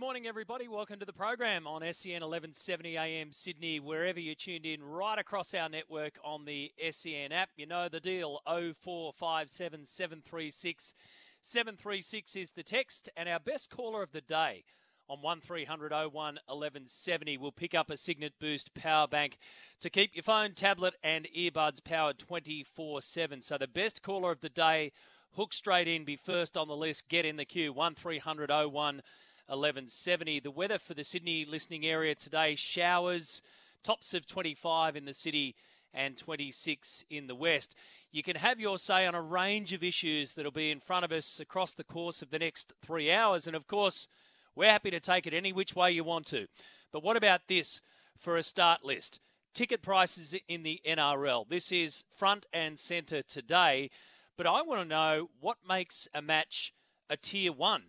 Good morning, everybody. Welcome to the program on SEN 1170 AM Sydney, wherever you're tuned in, right across our network on the SEN app. You know the deal 0457 736 736 is the text, and our best caller of the day on 1300 01 1170 will pick up a Cygnett Boost power bank to keep your phone, tablet, and earbuds powered 24 7. So the best caller of the day, hook straight in, be first on the list, get in the queue 1300 01 1170. The weather for the Sydney listening area today showers, tops of 25 in the city and 26 in the west. You can have your say on a range of issues that'll be in front of us across the course of the next three hours. And of course, we're happy to take it any which way you want to. But what about this for a start list? Ticket prices in the NRL. This is front and centre today. But I want to know what makes a match a tier one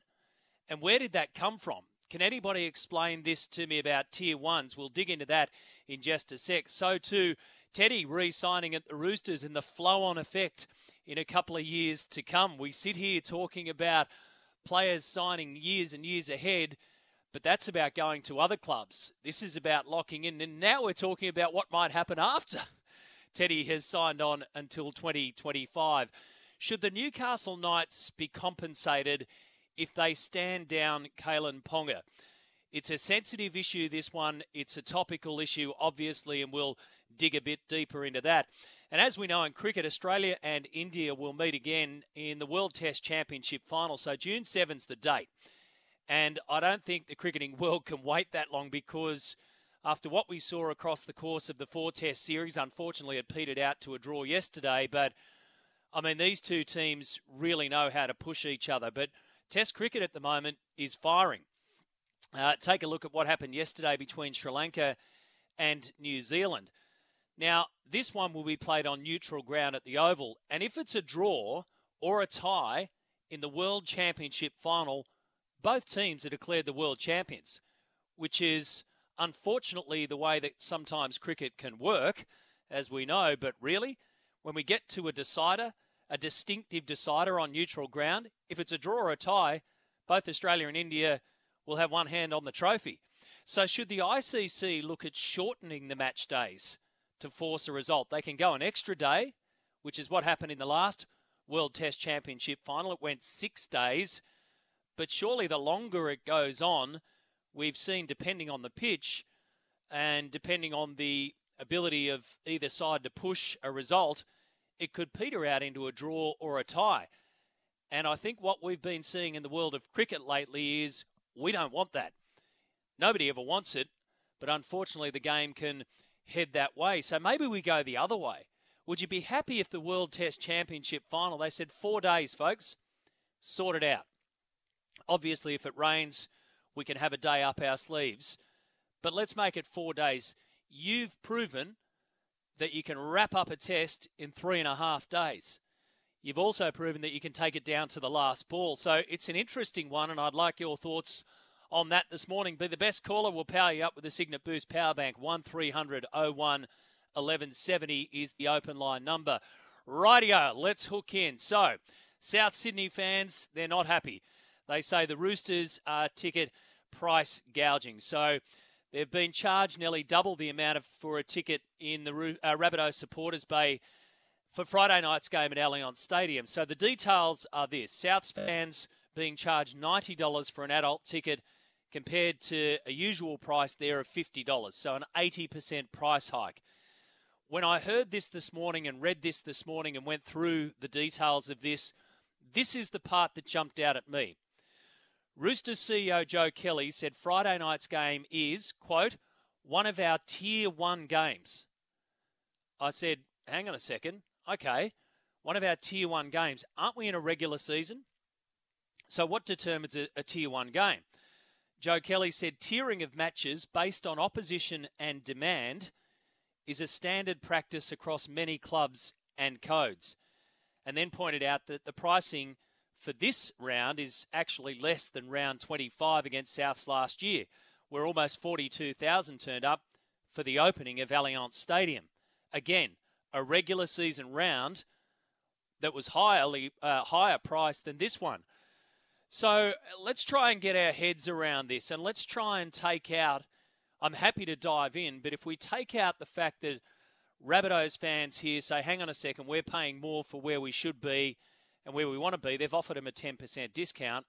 and where did that come from? Can anybody explain this to me about tier ones? We'll dig into that in just a sec. So too, Teddy re signing at the Roosters and the flow on effect in a couple of years to come. We sit here talking about players signing years and years ahead, but that's about going to other clubs. This is about locking in. And now we're talking about what might happen after Teddy has signed on until 2025. Should the Newcastle Knights be compensated if they stand down Kalyn Ponga? It's a sensitive issue, this one. It's a topical issue, obviously, and we'll dig a bit deeper into that. And as we know in cricket, Australia and India will meet again in the World Test Championship final. So June 7's the date. And I don't think the cricketing world can wait that long because after what we saw across the course of the four test series, unfortunately it petered out to a draw yesterday. But I mean, these two teams really know how to push each other. But Test cricket at the moment is firing. Uh, take a look at what happened yesterday between Sri Lanka and New Zealand. Now, this one will be played on neutral ground at the Oval, and if it's a draw or a tie in the World Championship final, both teams are declared the world champions, which is unfortunately the way that sometimes cricket can work, as we know. But really, when we get to a decider, a distinctive decider on neutral ground, if it's a draw or a tie, both Australia and India will have one hand on the trophy. So, should the ICC look at shortening the match days to force a result? They can go an extra day, which is what happened in the last World Test Championship final. It went six days, but surely the longer it goes on, we've seen, depending on the pitch and depending on the ability of either side to push a result, it could peter out into a draw or a tie. And I think what we've been seeing in the world of cricket lately is we don't want that. Nobody ever wants it, but unfortunately the game can head that way. So maybe we go the other way. Would you be happy if the World Test Championship final, they said four days, folks, sort it out? Obviously, if it rains, we can have a day up our sleeves, but let's make it four days. You've proven that you can wrap up a test in three and a half days. You've also proven that you can take it down to the last ball. So it's an interesting one, and I'd like your thoughts on that this morning. Be the best caller. We'll power you up with the Cygnett Boost Power Bank. 1300 01 1170 is the open line number. Rightio, let's hook in. So, South Sydney fans, they're not happy. They say the Roosters are ticket price gouging. So, they've been charged nearly double the amount of, for a ticket in the uh, Rabbitoh Supporters Bay for Friday night's game at Allianz Stadium. So the details are this Souths fans being charged $90 for an adult ticket compared to a usual price there of $50, so an 80% price hike. When I heard this this morning and read this this morning and went through the details of this, this is the part that jumped out at me. Roosters CEO Joe Kelly said Friday night's game is, quote, one of our tier one games. I said, hang on a second okay, one of our tier one games. Aren't we in a regular season? So, what determines a, a tier one game? Joe Kelly said tiering of matches based on opposition and demand is a standard practice across many clubs and codes. And then pointed out that the pricing for this round is actually less than round 25 against Souths last year, where almost 42,000 turned up for the opening of Allianz Stadium. Again, a regular season round that was highly uh, higher priced than this one. So let's try and get our heads around this and let's try and take out. I'm happy to dive in, but if we take out the fact that Rabbitohs fans here say, hang on a second, we're paying more for where we should be and where we want to be, they've offered them a 10% discount.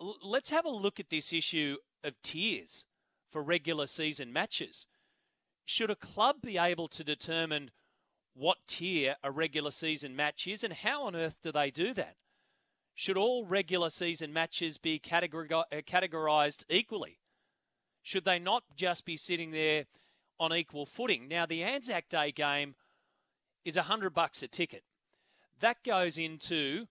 L- let's have a look at this issue of tiers for regular season matches. Should a club be able to determine what tier a regular season match is, and how on earth do they do that? Should all regular season matches be uh, categorized equally? Should they not just be sitting there on equal footing? Now, the Anzac Day game is a hundred bucks a ticket. That goes into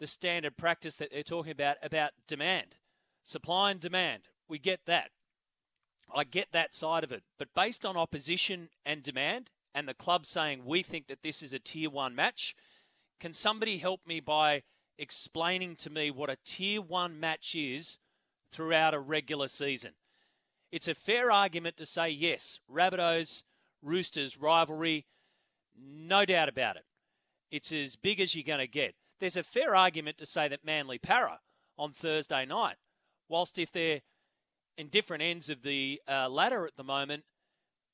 the standard practice that they're talking about about demand, supply and demand. We get that. I get that side of it. But based on opposition and demand, and the club saying we think that this is a tier one match, can somebody help me by explaining to me what a tier one match is throughout a regular season. It's a fair argument to say yes, Rabbitohs, Roosters rivalry, no doubt about it. It's as big as you're going to get. There's a fair argument to say that Manly Parra on Thursday night, whilst if they're in different ends of the uh, ladder at the moment,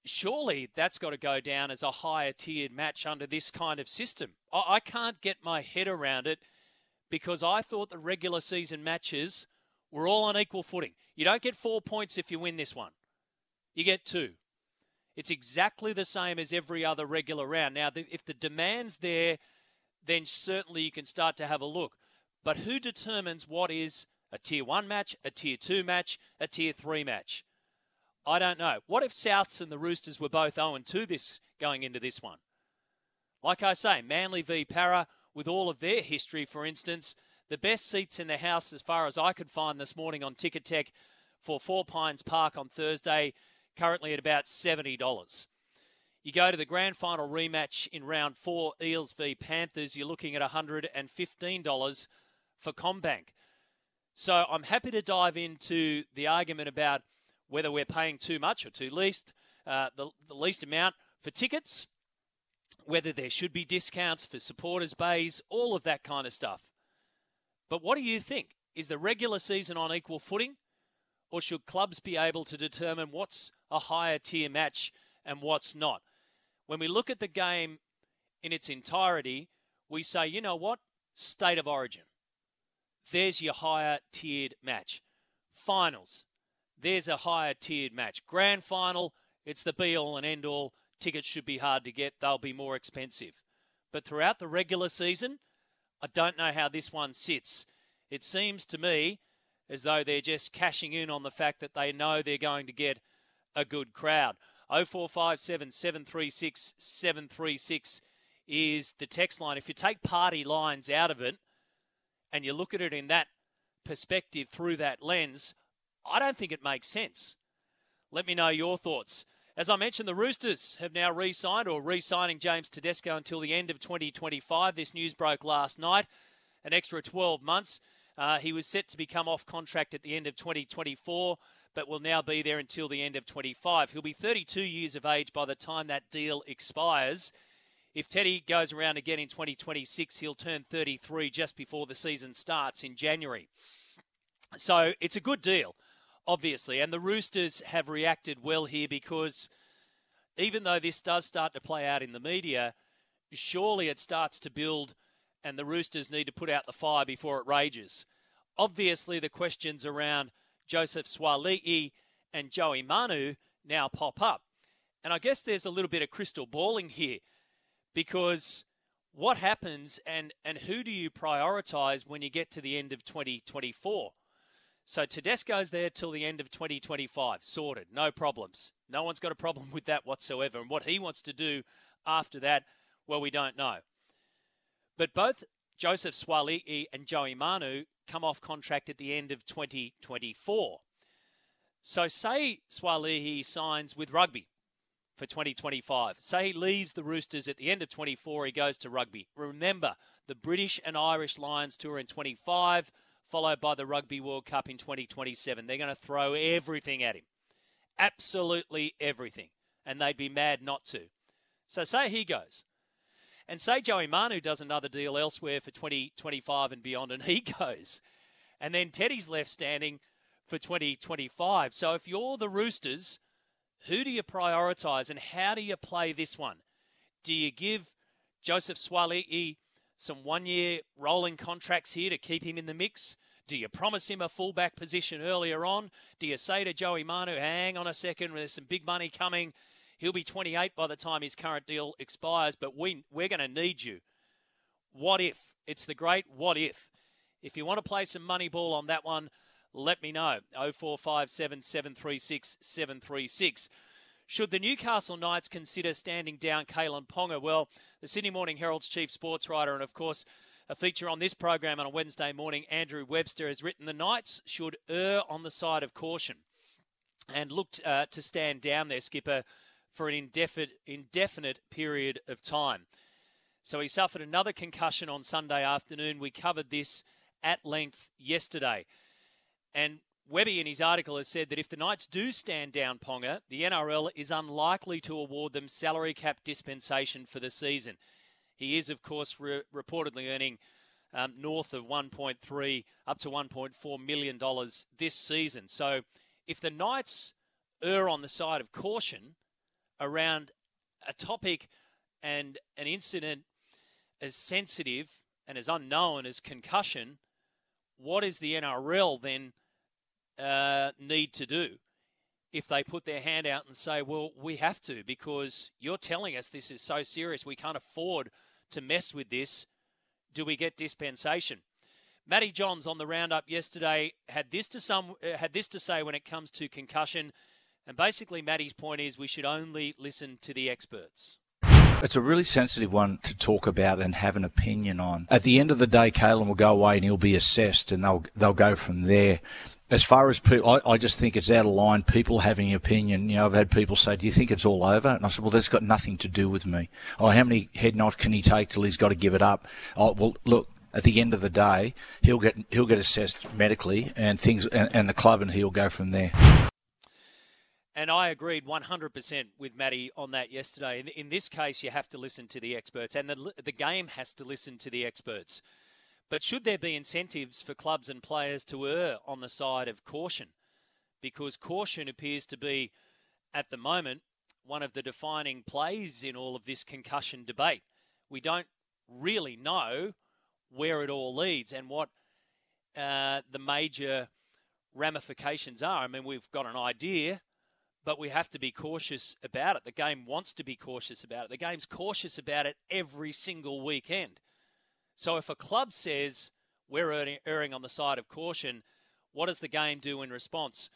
surely that's got to go down as a higher tiered match under this kind of system. I, I can't get my head around it because I thought the regular season matches were all on equal footing. You don't get four points if you win this one, you get two. It's exactly the same as every other regular round. Now, if the demand's there, then certainly you can start to have a look. But who determines what is a tier one match, a tier two match, a tier three match? I don't know. What if Souths and the Roosters were both 0 2 this going into this one? Like I say, Manly v Parra, with all of their history, for instance. The best seats in the house, as far as I could find this morning on Ticketek for Four Pines Park on Thursday, currently at about $70. You go to the grand final rematch in round four, Eels v Panthers, you're looking at $115 for CommBank. So I'm happy to dive into the argument about whether we're paying too much or too least, uh, the, the least amount for tickets whether there should be discounts for supporters' bays, all of that kind of stuff. But what do you think? Is the regular season on equal footing? Or should clubs be able to determine what's a higher tier match and what's not? When we look at the game in its entirety, we say, you know what? State of origin. There's your higher tiered match. Finals. There's a higher tiered match. Grand final, it's the be all and end all tickets should be hard to get, they'll be more expensive. But throughout the regular season, I don't know how this one sits. It seems to me as though they're just cashing in on the fact that they know they're going to get a good crowd. 0457 736 736 is the text line. If you take party lines out of it and you look at it in that perspective through that lens, I don't think it makes sense. Let me know your thoughts. As I mentioned, the Roosters have now re signed or re signing James Tedesco until the end of 2025. This news broke last night. An extra 12 months. Uh, he was set to become off contract at the end of 2024, but will now be there until the end of 25. He'll be 32 years of age by the time that deal expires. If Teddy goes around again in 2026, he'll turn 33 just before the season starts in January. So it's a good deal obviously. And the Roosters have reacted well here because even though this does start to play out in the media, surely it starts to build and the Roosters need to put out the fire before it rages. Obviously, the questions around Joseph Suaalii and Joey Manu now pop up. And I guess there's a little bit of crystal balling here because what happens and, and who do you prioritise when you get to the end of 2024? So Tedesco's there till the end of 2025. Sorted. No problems. No one's got a problem with that whatsoever. And what he wants to do after that, well, we don't know. But both Joseph Suaalii and Joey Manu come off contract at the end of 2024. So say Suaalii signs with rugby for 2025. Say he leaves the Roosters at the end of 24, he goes to rugby. Remember, the British and Irish Lions tour in 25, followed by the Rugby World Cup in 2027. They're going to throw everything at him. Absolutely everything. And they'd be mad not to. So say he goes. And say Joey Manu does another deal elsewhere for 2025 and beyond, and he goes. And then Teddy's left standing for 2025. So if you're the Roosters, who do you prioritise and how do you play this one? Do you give Joseph Suaalii some one year rolling contracts here to keep him in the mix? Do you promise him a fullback position earlier on? Do you say to Joey Manu, hang on a second, there's some big money coming? He'll be 28 by the time his current deal expires, but we, we're going to need you. What if? It's the great what if. If you want to play some money ball on that one, let me know. 0457 736 736. Should the Newcastle Knights consider standing down Kalyn Ponga? Well, the Sydney Morning Herald's chief sports writer, and of course, a feature on this program on a Wednesday morning, Andrew Webster has written the Knights should err on the side of caution and looked uh, to stand down their skipper for an indefinite, indefinite period of time. So he suffered another concussion on Sunday afternoon. We covered this at length yesterday. And Webby in his article has said that if the Knights do stand down Ponga, the NRL is unlikely to award them salary cap dispensation for the season. He is, of course, re- reportedly earning um, north of 1.3 up to 1.4 million dollars this season. So, if the Knights err on the side of caution around a topic and an incident as sensitive and as unknown as concussion, what is the NRL then uh, need to do? If they put their hand out and say, well, we have to because you're telling us this is so serious, we can't afford to mess with this, do we get dispensation? Matty Johns on the roundup yesterday had this to some uh, had this to say when it comes to concussion, and basically Matty's point is we should only listen to the experts. It's a really sensitive one to talk about and have an opinion on. At the end of the day, Kalyn will go away and he'll be assessed, and they'll they'll go from there. As far as people, I, I just think it's out of line. People having an opinion. You know, I've had people say, "Do you think it's all over?" And I said, "Well, that's got nothing to do with me. Oh, how many head knocks can he take till he's got to give it up? Oh, well, look, at the end of the day, he'll get he'll get assessed medically and things, and, and the club, and he'll go from there. And I agreed 100% with Matty on that yesterday. In, in this case, you have to listen to the experts, and the, the game has to listen to the experts. But should there be incentives for clubs and players to err on the side of caution? Because caution appears to be, at the moment, one of the defining plays in all of this concussion debate. We don't really know where it all leads and what uh, the major ramifications are. I mean, we've got an idea but we have to be cautious about it. The game wants to be cautious about it. The game's cautious about it every single weekend. So if a club says we're erring on the side of caution, what does the game do in response?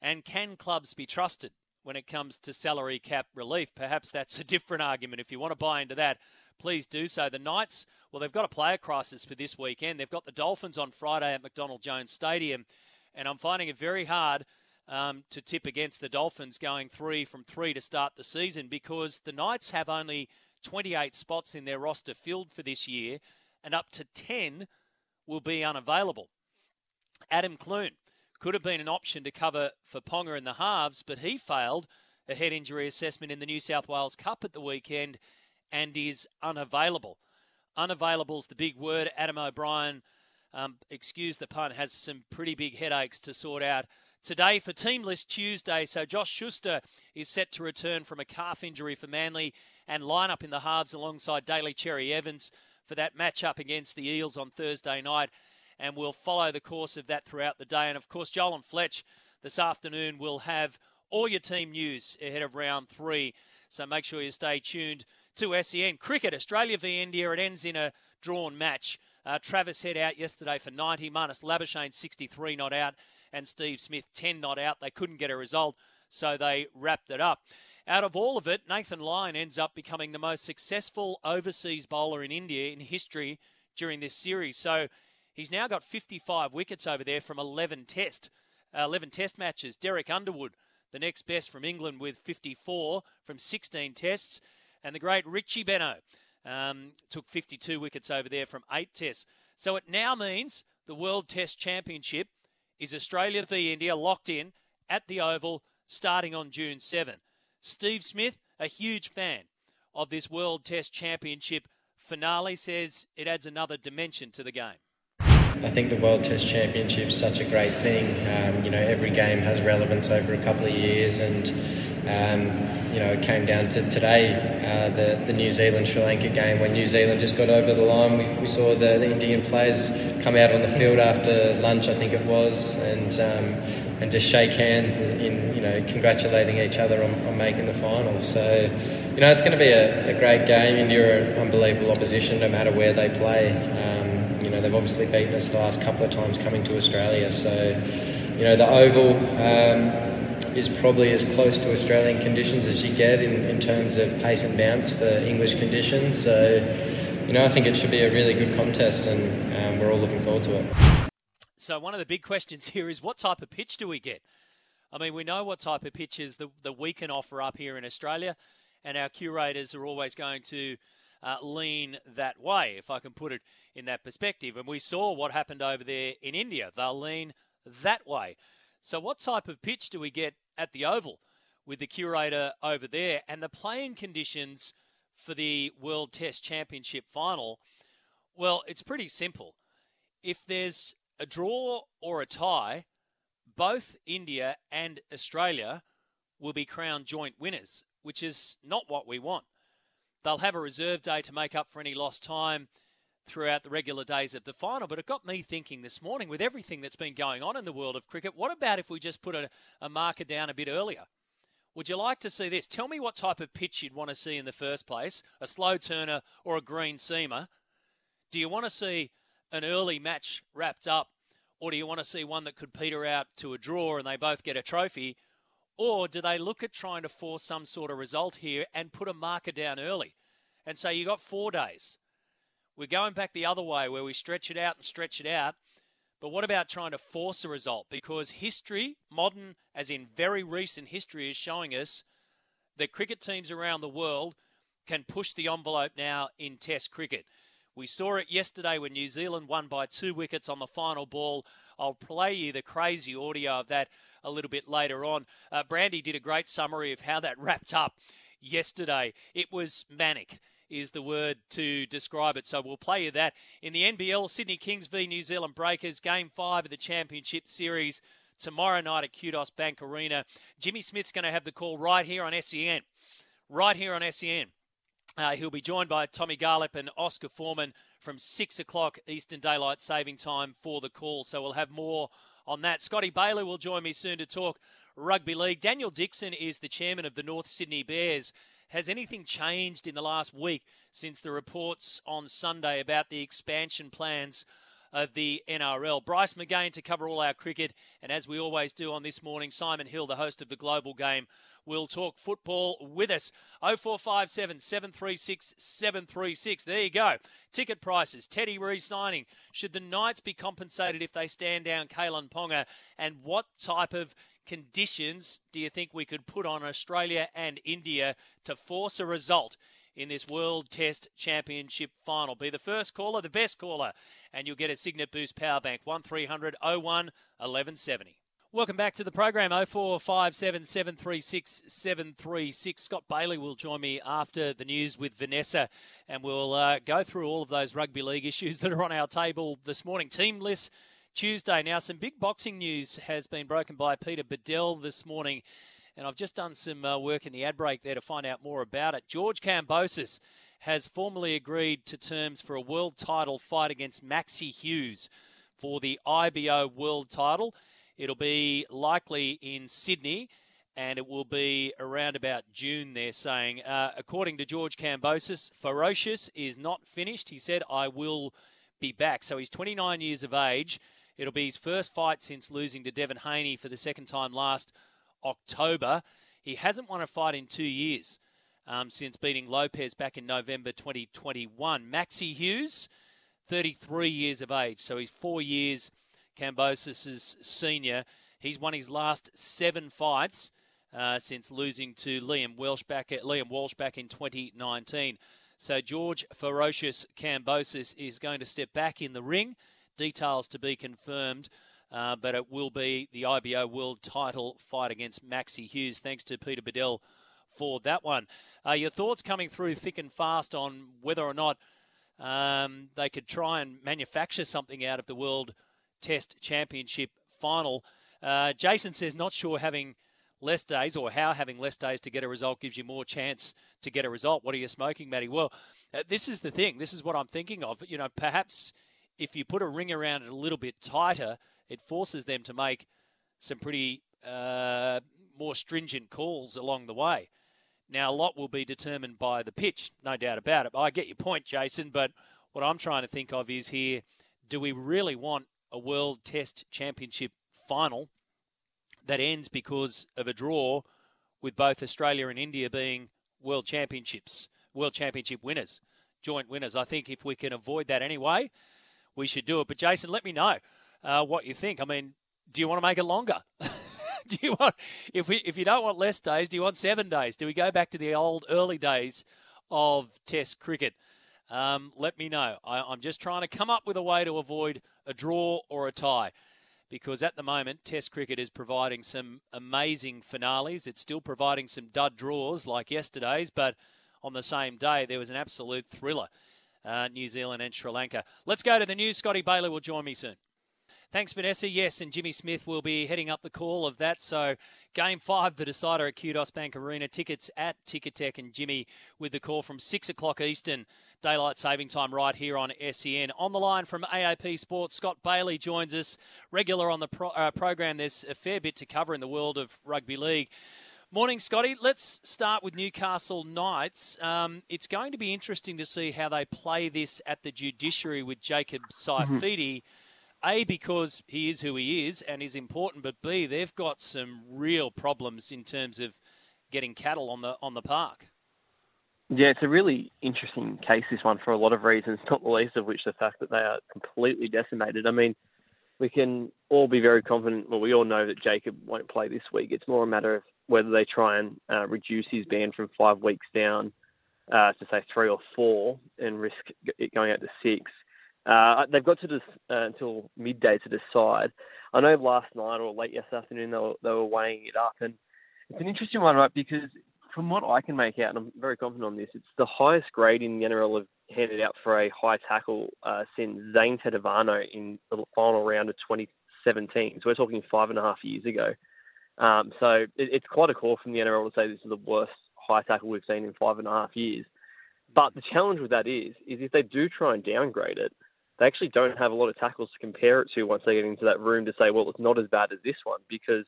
And can clubs be trusted when it comes to salary cap relief? Perhaps that's a different argument. If you want to buy into that, please do so. The Knights, well, they've got a player crisis for this weekend. They've got the Dolphins on Friday at McDonald Jones Stadium, and I'm finding it very hard um, to tip against the Dolphins going three from three to start the season because the Knights have only 28 spots in their roster filled for this year, and up to 10 will be unavailable. Adam Clune could have been an option to cover for Ponga in the halves, but he failed a head injury assessment in the New South Wales Cup at the weekend and is unavailable. Unavailable is the big word. Adam O'Brien, um, excuse the pun, has some pretty big headaches to sort out today for Team List Tuesday. So Josh Schuster is set to return from a calf injury for Manly and line up in the halves alongside Daly Cherry Evans for that matchup against the Eels on Thursday night. And we'll follow the course of that throughout the day. And of course, Joel and Fletch this afternoon will have all your team news ahead of round three. So make sure you stay tuned to SEN. Cricket, Australia v India, it ends in a drawn match. Uh, Travis Head out yesterday for 90, Marnus Labuschagne 63 not out and Steve Smith 10 not out. They couldn't get a result, so they wrapped it up. Out of all of it, Nathan Lyon ends up becoming the most successful overseas bowler in India in history during this series. So he's now got 55 wickets over there from 11 test. uh, 11 test matches. Derek Underwood, the next best from England with 54 from 16 tests. And the great Richie Benaud um, took 52 wickets over there from eight tests. So it now means the World Test Championship is Australia v India locked in at the Oval starting on June 7. Steve Smith, a huge fan of this World Test Championship finale, says it adds another dimension to the game. I think the World Test Championship is such a great thing. Um, you know, every game has relevance over a couple of years, and um, you know, it came down to today, uh, the the New Zealand Sri Lanka game when New Zealand just got over the line. We, we saw the, the, Indian players come out on the field after lunch, I think it was, and um, and just shake hands in you know congratulating each other on, on making the finals. So. You know, it's going to be a, a great game. India are an unbelievable opposition no matter where they play. Um, you know, they've obviously beaten us the last couple of times coming to Australia. So, you know, the Oval um, is probably as close to Australian conditions as you get in, in terms of pace and bounce for English conditions. So, you know, I think it should be a really good contest and we're all looking forward to it. So, one of the big questions here is what type of pitch do we get? I mean, we know what type of pitches the we can offer up here in Australia, and our curators are always going to uh, lean that way, if I can put it in that perspective. And we saw what happened over there in India. They'll lean that way. So, what type of pitch do we get at the Oval with the curator over there and the playing conditions for the World Test Championship final? Well, it's pretty simple. If there's a draw or a tie, both India and Australia will be crowned joint winners, which is not what we want. They'll have a reserve day to make up for any lost time throughout the regular days of the final. But it got me thinking this morning with everything that's been going on in the world of cricket, what about if we just put a, a marker down a bit earlier? Would you like to see this? Tell me what type of pitch you'd want to see in the first place a slow turner or a green seamer. Do you want to see an early match wrapped up, or do you want to see one that could peter out to a draw and they both get a trophy? Or do they look at trying to force some sort of result here and put a marker down early and say you got four days? We're going back the other way where we stretch it out and stretch it out. But what about trying to force a result? Because history, modern as in very recent history, is showing us that cricket teams around the world can push the envelope now in Test cricket. We saw it yesterday when New Zealand won by two wickets on the final ball. I'll play you the crazy audio of that a little bit later on. Uh, Brandy did a great summary of how that wrapped up yesterday. It was manic is the word to describe it. So we'll play you that. In the NBL, Sydney Kings v New Zealand Breakers, Game 5 of the Championship Series tomorrow night at Kudos Bank Arena. Jimmy Smith's going to have the call right here on SEN. Right here on SEN. Uh, he'll be joined by Tommy Garlepp and Oscar Forman from 6 o'clock Eastern Daylight Saving Time for the call. So we'll have more on that. Scotty Bailey will join me soon to talk rugby league. Daniel Dixon is the chairman of the North Sydney Bears. Has anything changed in the last week since the reports on Sunday about the expansion plans of the NRL? Bryce McGain to cover all our cricket, and as we always do on this morning, Simon Hill, the host of the Global Game, will talk football with us. 0457 736 736. There you go. Ticket prices. Teddy re signing. Should the Knights be compensated if they stand down Kalyn Ponga? And what type of conditions do you think we could put on Australia and India to force a result in this World Test Championship final? Be the first caller, the best caller, and you'll get a Cygnett Boost Power Bank 1300 01 1170. Welcome back to the program 0457 736 736. Scott Bailey will join me after the news with Vanessa, and we'll uh, go through all of those rugby league issues that are on our table this morning. Team list Tuesday. Now, some big boxing news has been broken by Peter Badel this morning, and I've just done some uh, work in the ad break there to find out more about it. George Kambosos has formally agreed to terms for a world title fight against Maxi Hughes for the IBO world title. It'll be likely in Sydney and it will be around about June, they're saying. Uh, according to George Kambosos, Ferocious is not finished. He said, I will be back. So he's 29 years of age. It'll be his first fight since losing to Devin Haney for the second time last October. He hasn't won a fight in two years um, since beating Lopez back in November 2021. Maxi Hughes, 33 years of age, so he's four years Kambosos' senior. He's won his last seven fights uh, since losing to Liam Walsh back at Liam Walsh back in 2019. So George Ferocious Kambosos is going to step back in the ring. Details to be confirmed. Uh, but it will be the IBO World Title fight against Maxi Hughes. Thanks to Peter Badel for that one. Uh, your thoughts coming through thick and fast on whether or not um, they could try and manufacture something out of the World Test Championship final. Uh, Jason says not sure having less days or how having less days to get a result gives you more chance to get a result. What are you smoking, Matty? Well, uh, this is the thing. This is what I'm thinking of. You know, perhaps if you put a ring around it a little bit tighter, it forces them to make some pretty uh, more stringent calls along the way. Now, a lot will be determined by the pitch, no doubt about it. I get your point, Jason, but what I'm trying to think of is here do we really want a World Test Championship final that ends because of a draw with both Australia and India being World Championships, World Championship winners, joint winners? I think if we can avoid that anyway, we should do it. But, Jason, let me know uh, what you think. I mean, do you want to make it longer? do you want if we if you don't want less days, do you want seven days? Do we go back to the old early days of Test cricket? Um, let me know. I, I'm just trying to come up with a way to avoid a draw or a tie. Because at the moment, Test cricket is providing some amazing finales. It's still providing some dud draws like yesterday's, but on the same day, there was an absolute thriller. Uh, New Zealand and Sri Lanka. Let's go to the news. Scotty Bailey will join me soon. Thanks, Vanessa. Yes, and Jimmy Smith will be heading up the call of that. So, game five, the decider at Kudos Bank Arena. Tickets at Ticketek and Jimmy with the call from 6 o'clock Eastern, daylight saving time, right here on SEN. On the line from AAP Sports, Scott Bailey joins us, regular on the pro- uh, program. There's a fair bit to cover in the world of rugby league. Morning, Scotty. Let's start with Newcastle Knights. Um, it's going to be interesting to see how they play this at the judiciary with Jacob Saifiti. Mm-hmm a, because he is who he is and is important, but B, they've got some real problems in terms of getting cattle on the on the park. Yeah, it's a really interesting case, this one, for a lot of reasons, not the least of which the fact that they are completely decimated. I mean, we can all be very confident, well, we all know that Jacob won't play this week. It's more a matter of whether they try and uh, reduce his ban from five weeks down uh, to, say, three or four and risk it going out to six. Uh, they've got to dis- uh, until midday to decide. I know last night or late yesterday afternoon they were, they were weighing it up, and it's an interesting one, right? Because from what I can make out, and I'm very confident on this, it's the highest grade in the NRL have handed out for a high tackle uh, since Zane Tetevano in the final round of 2017. So we're talking five and a half years ago. Um, so it, it's quite a call from the NRL to say this is the worst high tackle we've seen in five and a half years. But the challenge with that is, is if they do try and downgrade it, they actually don't have a lot of tackles to compare it to once they get into that room to say, well, it's not as bad as this one because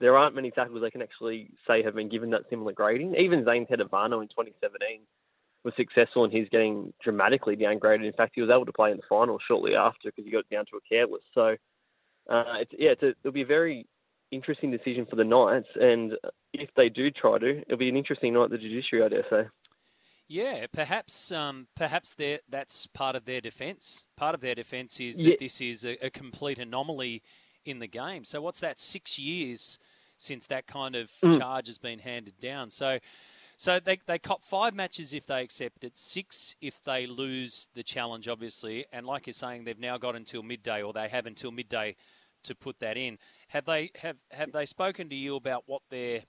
there aren't many tackles they can actually say have been given that similar grading. Even Zane Tetevano in 2017 was successful in his getting dramatically downgraded. In fact, he was able to play in the final shortly after because he got down to a careless. So, uh, it's, yeah, it's a, it'll be a very interesting decision for the Knights, and if they do try to, it'll be an interesting night at the judiciary, I dare say. Yeah, perhaps um, perhaps that's part of their defence. Part of their defence is that yeah. this is a, a, complete anomaly in the game. So what's that? Six years since that kind of mm. charge has been handed down. So. So they, they cop five matches if they accept it, six if they lose the challenge, obviously. And like you're saying, they've now got until midday, or they have until midday to put that in. Have they have have they spoken to you about what their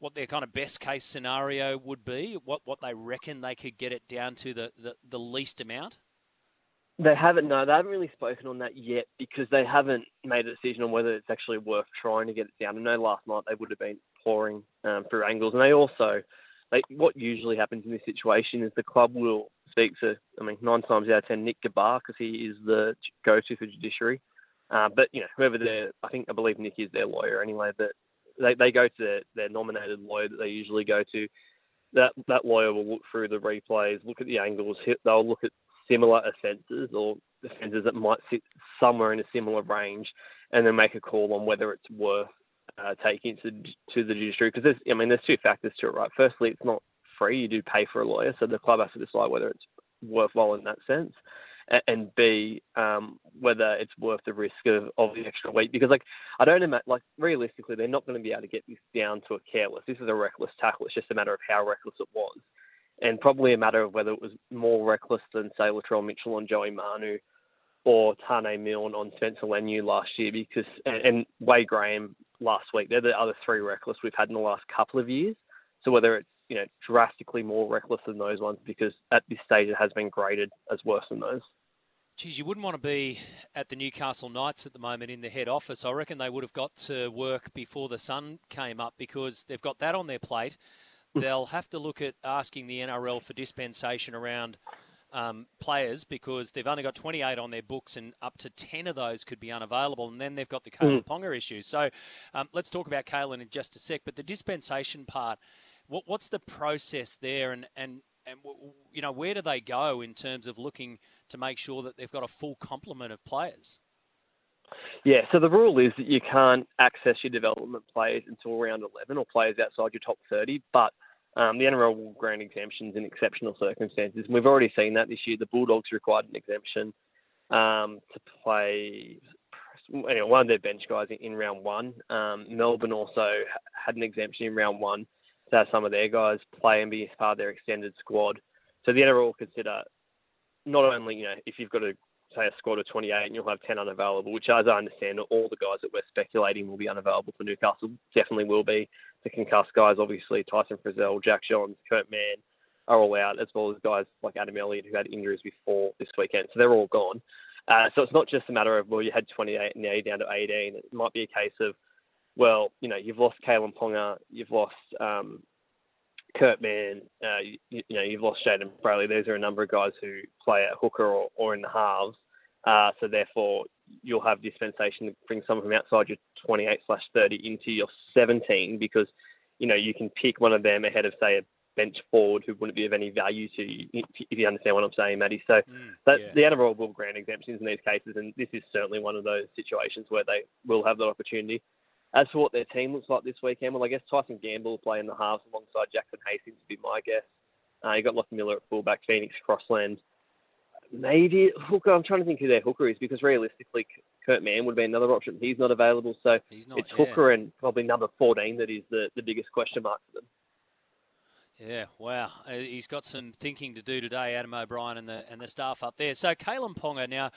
what their kind of best case scenario would be? What what they reckon they could get it down to the, the, the least amount? They haven't. No, they haven't really spoken on that yet because they haven't made a decision on whether it's actually worth trying to get it down. I know last night they would have been pouring um, through angles, and they also, they, what usually happens in this situation is the club will speak to, I mean, nine times out of ten, Nick Ghabar because he is the go-to for judiciary. Uh, but you know, whoever their, I think I believe Nick is their lawyer anyway. But they, they go to their, their nominated lawyer that they usually go to. That that lawyer will look through the replays, look at the angles. They'll look at similar offences or offences that might sit somewhere in a similar range, and then make a call on whether it's worth uh, taking to to the judiciary. Because there's, I mean, there's two factors to it, right? Firstly, it's not free; you do pay for a lawyer, so the club has to decide whether it's worthwhile in that sense. And B, um, whether it's worth the risk of, of the extra week. Because like I don't imagine, like realistically, they're not going to be able to get this down to a careless. This is a reckless tackle. It's just a matter of how reckless it was, and probably a matter of whether it was more reckless than say Latrell Mitchell on Joey Manu, or Taane Milne on Spencer Leniu last year. Because and, and Wade Graham last week. They're the other three reckless we've had in the last couple of years. So whether it's you know drastically more reckless than those ones, because at this stage it has been graded as worse than those. Geez, you wouldn't want to be at the Newcastle Knights at the moment in the head office. I reckon they would have got to work before the sun came up because they've got that on their plate. Hmm. They'll have to look at asking the NRL for dispensation around um, players because they've only got 28 on their books and up to 10 of those could be unavailable. And then they've got the Kalyn mm. Ponga issue. So um, let's talk about Kalyn in just a sec. But the dispensation part, what, what's the process there? And, and and you know where do they go in terms of looking to make sure that they've got a full complement of players? Yeah, so the rule is that you can't access your development players until round 11 or players outside your top 30, but um, the NRL will grant exemptions in exceptional circumstances. And We've already seen that this year. The Bulldogs required an exemption um, to play anyway, one of their bench guys in, round one. Um, Melbourne also had an exemption in round one to have some of their guys play and be part of their extended squad. So the NRL will consider not only, you know, if you've got a say a squad of 28 and you'll have 10 unavailable, which as I understand all the guys that we're speculating will be unavailable for Newcastle definitely will be. The concussed guys, obviously, Tyson Frizell, Jack Johns, Kurt Mann are all out, as well as guys like Adam Elliott who had injuries before this weekend. So they're all gone. Uh, so it's not just a matter of, well, you had 28 and now you're down to 18. It might be a case of, well, you know, you've lost Kalyn Ponga, you've lost um, Kurt Mann, uh, you, you, know, you've lost Jayden Brailey. Those are a number of guys who play at hooker or, or in the halves. Uh, so therefore, you'll have dispensation to bring someone from outside your 28 slash 30 into your 17 because, you know, you can pick one of them ahead of, say, a bench forward who wouldn't be of any value to you, if you understand what I'm saying, Matty. So mm, that, yeah. the NRL will grant exemptions in these cases, and this is certainly one of those situations where they will have that opportunity. As for what their team looks like this weekend, well, I guess Tyson Gamble will play in the halves alongside Jackson Hastings would be my guess. Uh, you got Lachie Miller at fullback, Phoenix Crossland. Maybe hooker. I'm trying to think who their hooker is because realistically, Kurt Mann would be another option. He's not available, so not, it's yeah. hooker and probably number 14 that is the, the biggest question mark for them. Yeah, wow. Uh, he's got some thinking to do today, Adam O'Brien and the and the staff up there. So Kalyn Ponga now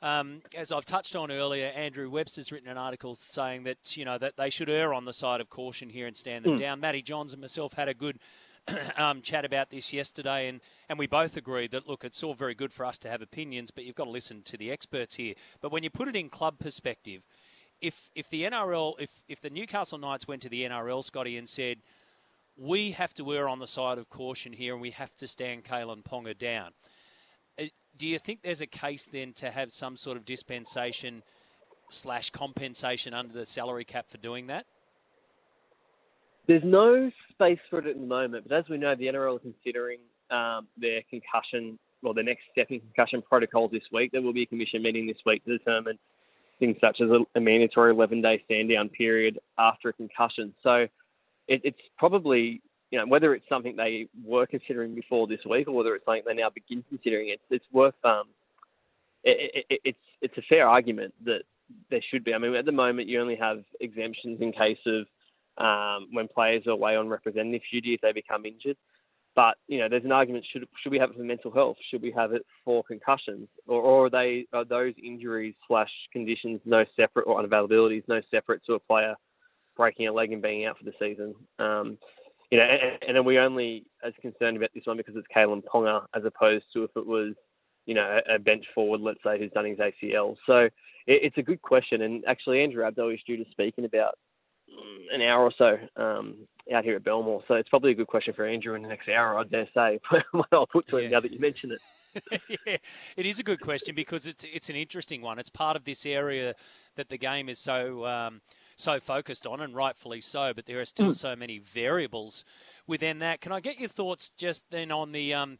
um, as I've touched on earlier, Andrew Webster's written an article saying that you know that they should err on the side of caution here and stand them mm. down. Matty Johns and myself had a good um, chat about this yesterday, and, and we both agreed that look, it's all very good for us to have opinions, but you've got to listen to the experts here. But when you put it in club perspective, if if the NRL, if if the Newcastle Knights went to the NRL, Scotty, and said we have to err on the side of caution here, and we have to stand Kalyn Ponga down do you think there's a case then to have some sort of dispensation slash compensation under the salary cap for doing that? There's no space for it at the moment, but as we know, the NRL are considering um, their concussion, or their next step in concussion protocols this week. There will be a commission meeting this week to determine things such as a, a mandatory 11-day stand-down period after a concussion. So it, it's probably you know, whether it's something they were considering before this week or whether it's something they now begin considering, it's it's worth um, it, it, it's it's a fair argument that there should be. I mean, at the moment, you only have exemptions in case of um, when players are away on representative duty if they become injured. But you know, there's an argument: should should we have it for mental health? Should we have it for concussions, or, or are they are those injuries slash conditions no separate or unavailabilities no separate to a player breaking a leg and being out for the season? Um, you know, and, and then we only as concerned about this one because it's Kalyn Ponga as opposed to if it was, you know, a, bench forward, let's say, who's done his ACL. So it, it's a good question, and actually Andrew Abdo is due to speak in about mm, an hour or so um, out here at Belmore. So it's probably a good question for Andrew in the next hour, I dare say. I'll put to him now that you mention it. yeah, it is a good question because it's it's an interesting one. It's part of this area that the game is so um, so focused on, and rightfully so. But there are still mm. so many variables within that. Can I get your thoughts just then on the um,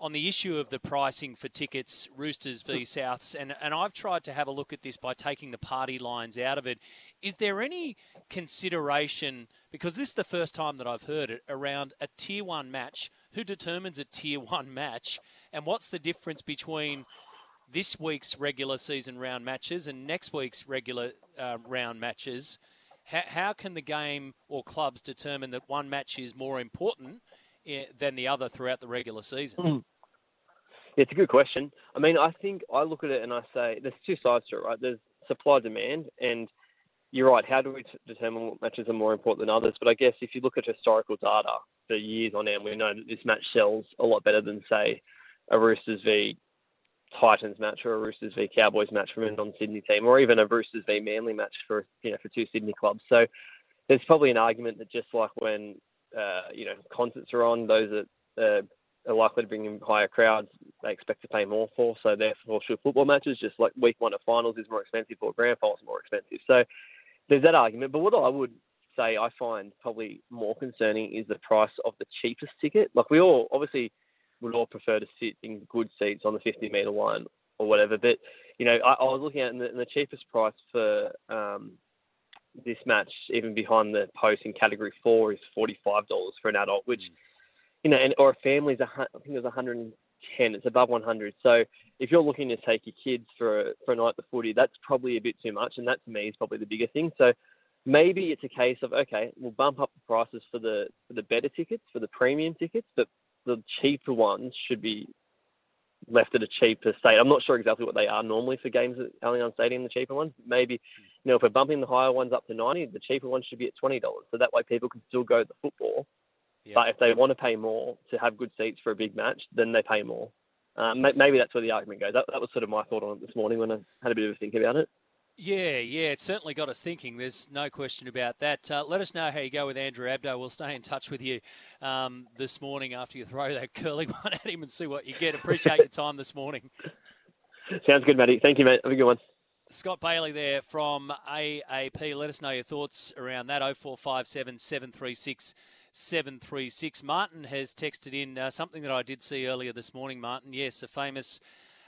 on the issue of the pricing for tickets, Roosters v hmm. Souths, and, and I've tried to have a look at this by taking the party lines out of it. Is there any consideration, because this is the first time that I've heard it, around a tier one match? Who determines a tier one match? And what's the difference between this week's regular season round matches and next week's regular uh, round matches, how, how can the game or clubs determine that one match is more important eh, than the other throughout the regular season? Mm. It's a good question. I mean, I think I look at it and I say there's two sides to it, right? There's supply demand, and you're right. How do we t- determine what matches are more important than others? But I guess if you look at historical data for years on end, we know that this match sells a lot better than say a Roosters v Titans match or a Roosters v Cowboys match from a non-Sydney team, or even a Roosters v Manly match for you know for two Sydney clubs. So there's probably an argument that just like when uh, you know concerts are on, those that uh, are likely to bring in higher crowds, they expect to pay more for. So therefore, should football matches, just like week one of finals is more expensive or grand finals more expensive. So there's that argument. But what I would say I find probably more concerning is the price of the cheapest ticket. Like we all obviously would all prefer to sit in good seats on the 50 metre line or whatever. But you know, I, I was looking at and the, and the cheapest price for um, this match, even behind the post in category four, is forty five dollars for an adult, which you know, and or a family's a, I think it was one hundred and ten. It's above one hundred. So if you're looking to take your kids for a, for a night of footy, that's probably a bit too much, and that to me is probably the bigger thing. So maybe it's a case of okay, we'll bump up the prices for the for the better tickets, for the premium tickets, but the cheaper ones should be left at a cheaper state. I'm not sure exactly what they are normally for games at Allianz Stadium, the cheaper ones. Maybe, you know, if we're bumping the higher ones up to 90, the cheaper ones should be at $20. So that way people can still go to the football. Yep. But if they want to pay more to have good seats for a big match, then they pay more. Um, maybe that's where the argument goes. That, that was sort of my thought on it this morning when I had a bit of a think about it. Yeah, yeah, it certainly got us thinking. There's no question about that. Uh, let us know how you go with Andrew Abdo. We'll stay in touch with you um, this morning after you throw that curling one at him and see what you get. Appreciate your time this morning. Sounds good, Matty. Thank you, mate. Have a good one. Scott Bailey there from AAP. Let us know your thoughts around that. 0457 736 736. Martin has texted in uh, something that I did see earlier this morning, Martin. Yes, a famous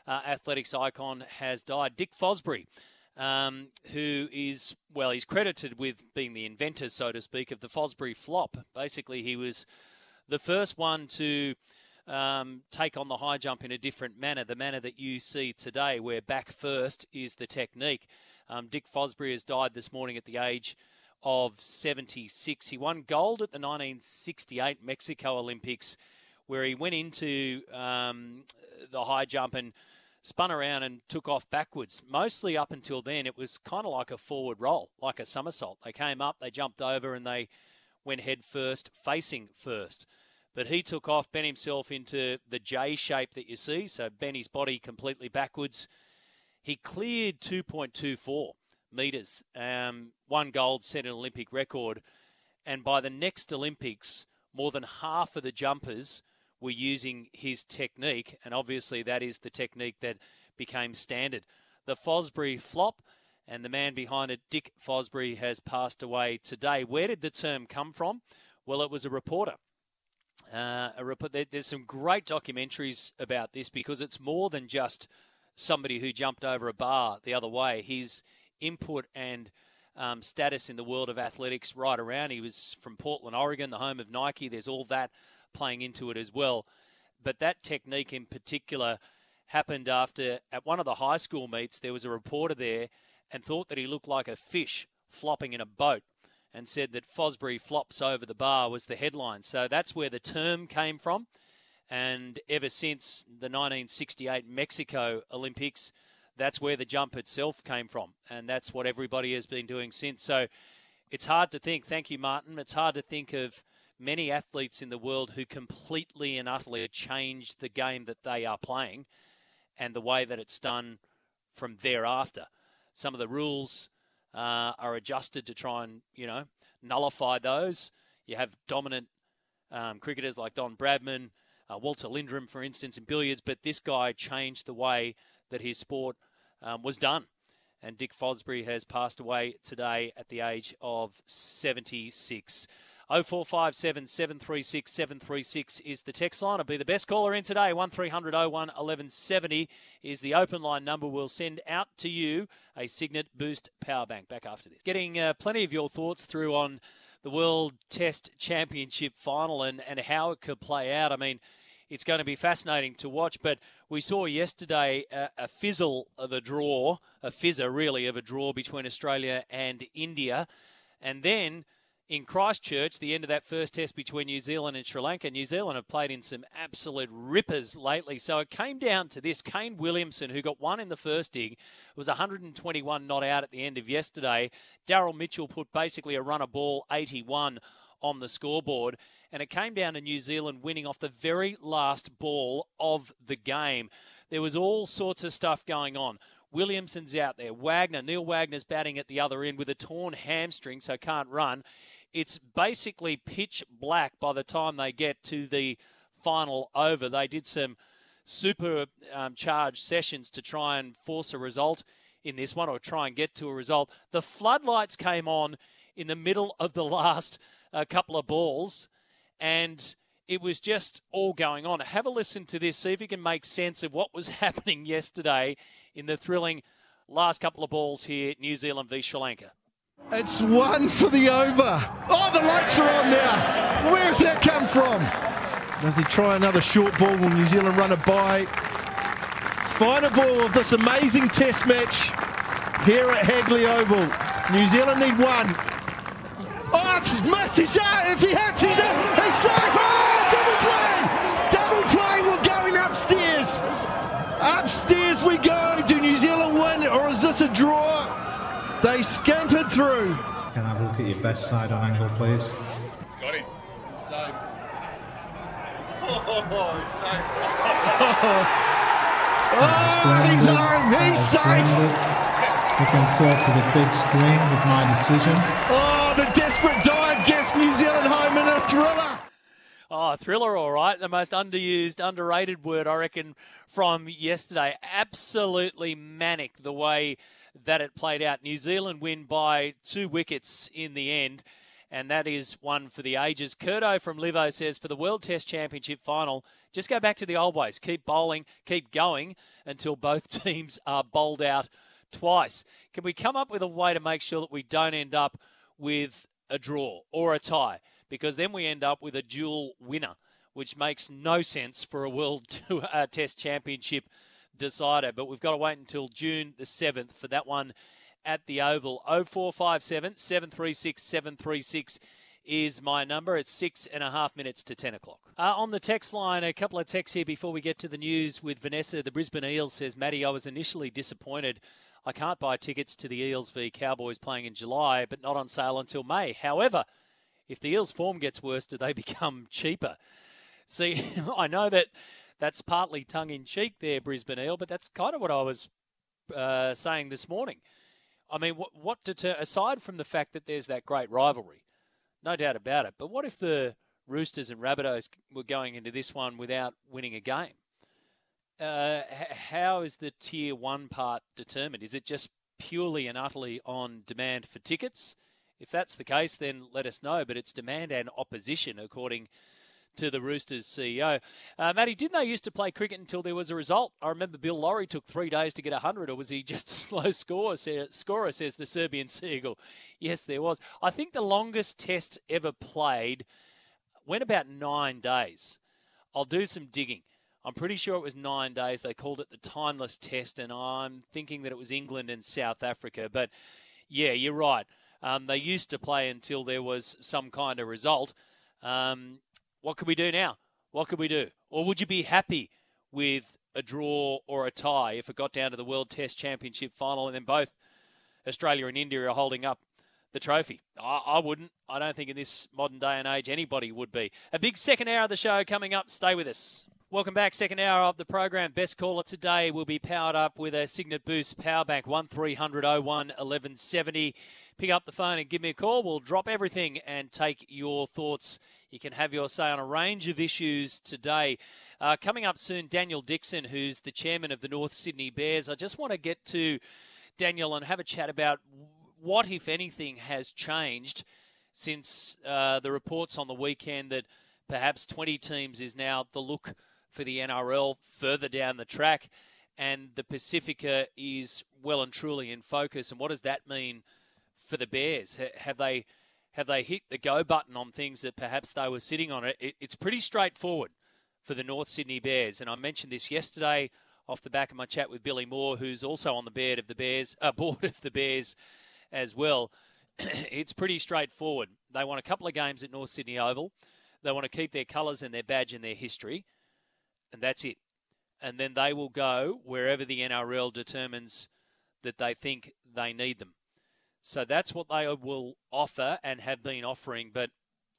uh, athletics icon has died. Dick Fosbury um, who is, well, he's credited with being the inventor, so to speak, of the Fosbury flop. Basically, he was the first one to um, take on the high jump in a different manner, the manner that you see today, where back first is the technique. Um, Dick Fosbury has died this morning at the age of 76. He won gold at the 1968 Mexico Olympics, where he went into um, the high jump and spun around and took off backwards. Mostly up until then, it was kind of like a forward roll, like a somersault. They came up, they jumped over, and they went head first, facing first. But he took off, bent himself into the J shape that you see, so bent his body completely backwards. He cleared 2.24 metres, um, one gold, set an Olympic record. And by the next Olympics, more than half of the jumpers were using his technique, and obviously that is the technique that became standard. The Fosbury flop, and the man behind it, Dick Fosbury, has passed away today. Where did the term come from? Well, it was a reporter. Uh, a there's some great documentaries about this because it's more than just somebody who jumped over a bar the other way. His input and um, status in the world of athletics right around. He was from Portland, Oregon, the home of Nike. There's all that playing into it as well. But that technique in particular happened after, at one of the high school meets, there was a reporter there and thought that he looked like a fish flopping in a boat and said that Fosbury flops over the bar was the headline. So that's where the term came from. And ever since the 1968 Mexico Olympics, that's where the jump itself came from. And that's what everybody has been doing since. So it's hard to think, thank you, Martin, it's hard to think of many athletes in the world who completely and utterly change the game that they are playing and the way that it's done from thereafter. Some of the rules uh, are adjusted to try and, you know, nullify those. You have dominant um, cricketers like Don Bradman, uh, Walter Lindrum, for instance, in billiards, but this guy changed the way that his sport um, was done. And Dick Fosbury has passed away today at the age of 76. 0457 736 736 is the text line. I'll be the best caller in today. 1300 01 1170 is the open line number. We'll send out to you a Cygnett Boost power bank. Back after this. Getting uh, plenty of your thoughts through on the World Test Championship final and, and how it could play out. I mean, it's going to be fascinating to watch. But we saw yesterday a, a fizzle of a draw, a fizzer really of a draw between Australia and India. And then in Christchurch, the end of that first test between New Zealand and Sri Lanka. New Zealand have played in some absolute rippers lately. So it came down to this. Kane Williamson, who got one in the first dig, was 121 not out at the end of yesterday. Daryl Mitchell put basically a runner ball 81 on the scoreboard. And it came down to New Zealand winning off the very last ball of the game. There was all sorts of stuff going on. Williamson's out there. Wagner, Neil Wagner's batting at the other end with a torn hamstring, so can't run it's basically pitch black by the time they get to the final over. They did some super um, charged sessions to try and force a result in this one or try and get to a result. The floodlights came on in the middle of the last uh, couple of balls and it was just all going on. Have a listen to this, see if you can make sense of what was happening yesterday in the thrilling last couple of balls here, New Zealand v Sri Lanka. It's one for the over. Oh, the lights are on now. Where Where's that come from? Does he try another short ball? Will New Zealand run it by? Final ball of this amazing test match here at Hagley Oval. New Zealand need one. Oh, it's missed. He's out. If he hits, he's out. He's safe. Oh, double play. Double play. We're going upstairs. Upstairs we go. Do New Zealand win or is this a draw? They scampered through. Can I have a look at your best side on angle, please? He's got him. Oh, he's safe. Oh, he's safe. oh, he's home. He's safe. Looking forward to the big screen with my decision. Oh, the desperate dive gets New Zealand home in a thriller. Oh, thriller, all right. The most underused, underrated word, I reckon, from yesterday. Absolutely manic the way that it played out. New Zealand win by two wickets in the end, and that is one for the ages. Curto from Livo says for the World Test Championship final, just go back to the old ways. Keep bowling, keep going until both teams are bowled out twice. Can we come up with a way to make sure that we don't end up with a draw or a tie? Because then we end up with a dual winner, which makes no sense for a World uh, Test Championship decider. But we've got to wait until June the 7th for that one at the Oval. 0457 736 736 is my number. It's six and a half minutes to 10 o'clock. Uh, on the text line, a couple of texts here before we get to the news with Vanessa. The Brisbane Eels says, Matty, I was initially disappointed. I can't buy tickets to the Eels v Cowboys playing in July, but not on sale until May. However, if the Eels' form gets worse, do they become cheaper? See, I know that that's partly tongue in cheek there, Brisbane Eel, but that's kind of what I was uh, saying this morning. I mean, what, what deter, aside from the fact that there's that great rivalry, no doubt about it, but what if the Roosters and Rabbitohs were going into this one without winning a game? Uh, how is the tier one part determined? Is it just purely and utterly on demand for tickets? If that's the case, then let us know. But it's demand and opposition, according to the Roosters CEO. Uh, Matty, didn't they used to play cricket until there was a result? I remember Bill Lawry took three days to get 100, or was he just a slow scorer, scorer, says the Serbian Seagull. Yes, there was. I think the longest test ever played went about nine days. I'll do some digging. I'm pretty sure it was nine days. They called it the timeless test, and I'm thinking that it was England and South Africa. But yeah, you're right. Um, they used to play until there was some kind of result. Um, what can we do now? What could we do? Or would you be happy with a draw or a tie if it got down to the World Test Championship final and then both Australia and India are holding up the trophy? I, I wouldn't. I don't think in this modern day and age anybody would be. A big second hour of the show coming up. Stay with us. Welcome back. Second hour of the program. Best caller today will be powered up with a Cygnett Boost power bank 1300 01 1170. Pick up the phone and give me a call. We'll drop everything and take your thoughts you can have your say on a range of issues today. Uh, coming up soon, Daniel Dixon, who's the chairman of the North Sydney Bears. I just want to get to Daniel and have a chat about what, if anything, has changed since uh, the reports on the weekend that perhaps 20 teams is now the look for the NRL further down the track, and the Pacifica is well and truly in focus. And what does that mean for the Bears? have they have they hit the go button on things that perhaps they were sitting on? It, it's pretty straightforward for the North Sydney Bears. And I mentioned this yesterday off the back of my chat with Billy Moore, who's also on the board of the Bears, uh, board of the Bears as well. it's pretty straightforward. They want a couple of games at North Sydney Oval. They want to keep their colours and their badge and their history, and that's it. And then they will go wherever the NRL determines that they think they need them. So that's what they will offer and have been offering. But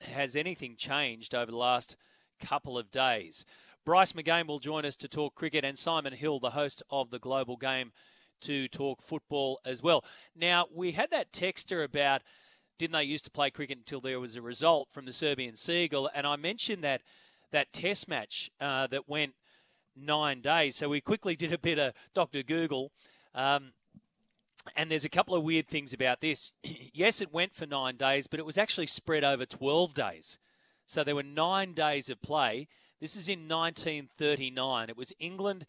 has anything changed over the last couple of days? Bryce McGain will join us to talk cricket, and Simon Hill, the host of the Global Game, to talk football as well. Now, we had that texter about didn't they used to play cricket until there was a result from the Serbian Seagull, and I mentioned that that test match uh, that went nine days. So we quickly did a bit of Dr. Google. Um, and there's a couple of weird things about this. yes, it went for nine days, but it was actually spread over 12 days. So there were nine days of play. This is in 1939. It was England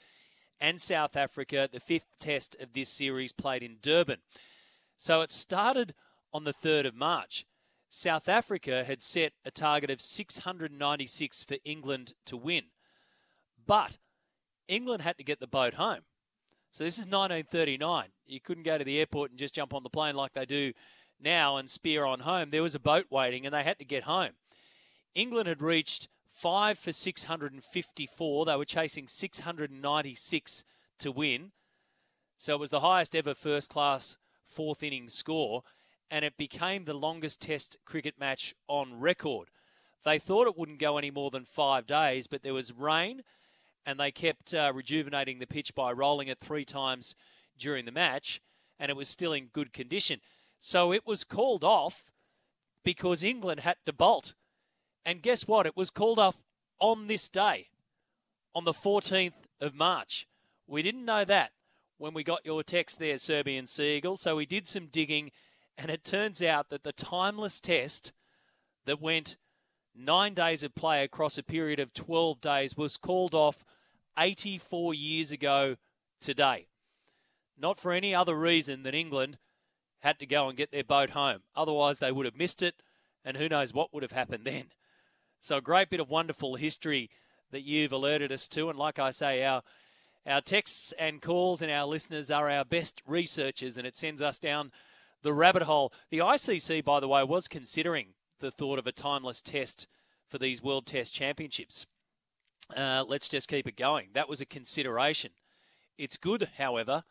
and South Africa, the fifth test of this series played in Durban. So it started on the 3rd of March. South Africa had set a target of 696 for England to win. But England had to get the boat home. So this is 1939. You couldn't go to the airport and just jump on the plane like they do now and spear on home. There was a boat waiting and they had to get home. England had reached five for 654. They were chasing 696 to win. So it was the highest ever first class fourth innings score, and it became the longest Test cricket match on record. They thought it wouldn't go any more than five days, but there was rain, and they kept uh, rejuvenating the pitch by rolling it three times during the match, and it was still in good condition. So it was called off because England had to bolt. And guess what? It was called off on this day, on the 14th of March. We didn't know that when we got your text there, Serbian Seagull. So we did some digging, and it turns out that the timeless test that went nine days of play across a period of 12 days was called off 84 years ago today. Not for any other reason than England had to go and get their boat home. Otherwise, they would have missed it, and who knows what would have happened then. So, a great bit of wonderful history that you've alerted us to. And like I say, our our texts and calls and our listeners are our best researchers, and it sends us down the rabbit hole. The ICC, by the way, was considering the thought of a timeless test for these World Test Championships. Uh, let's just keep it going. That was a consideration. It's good, however,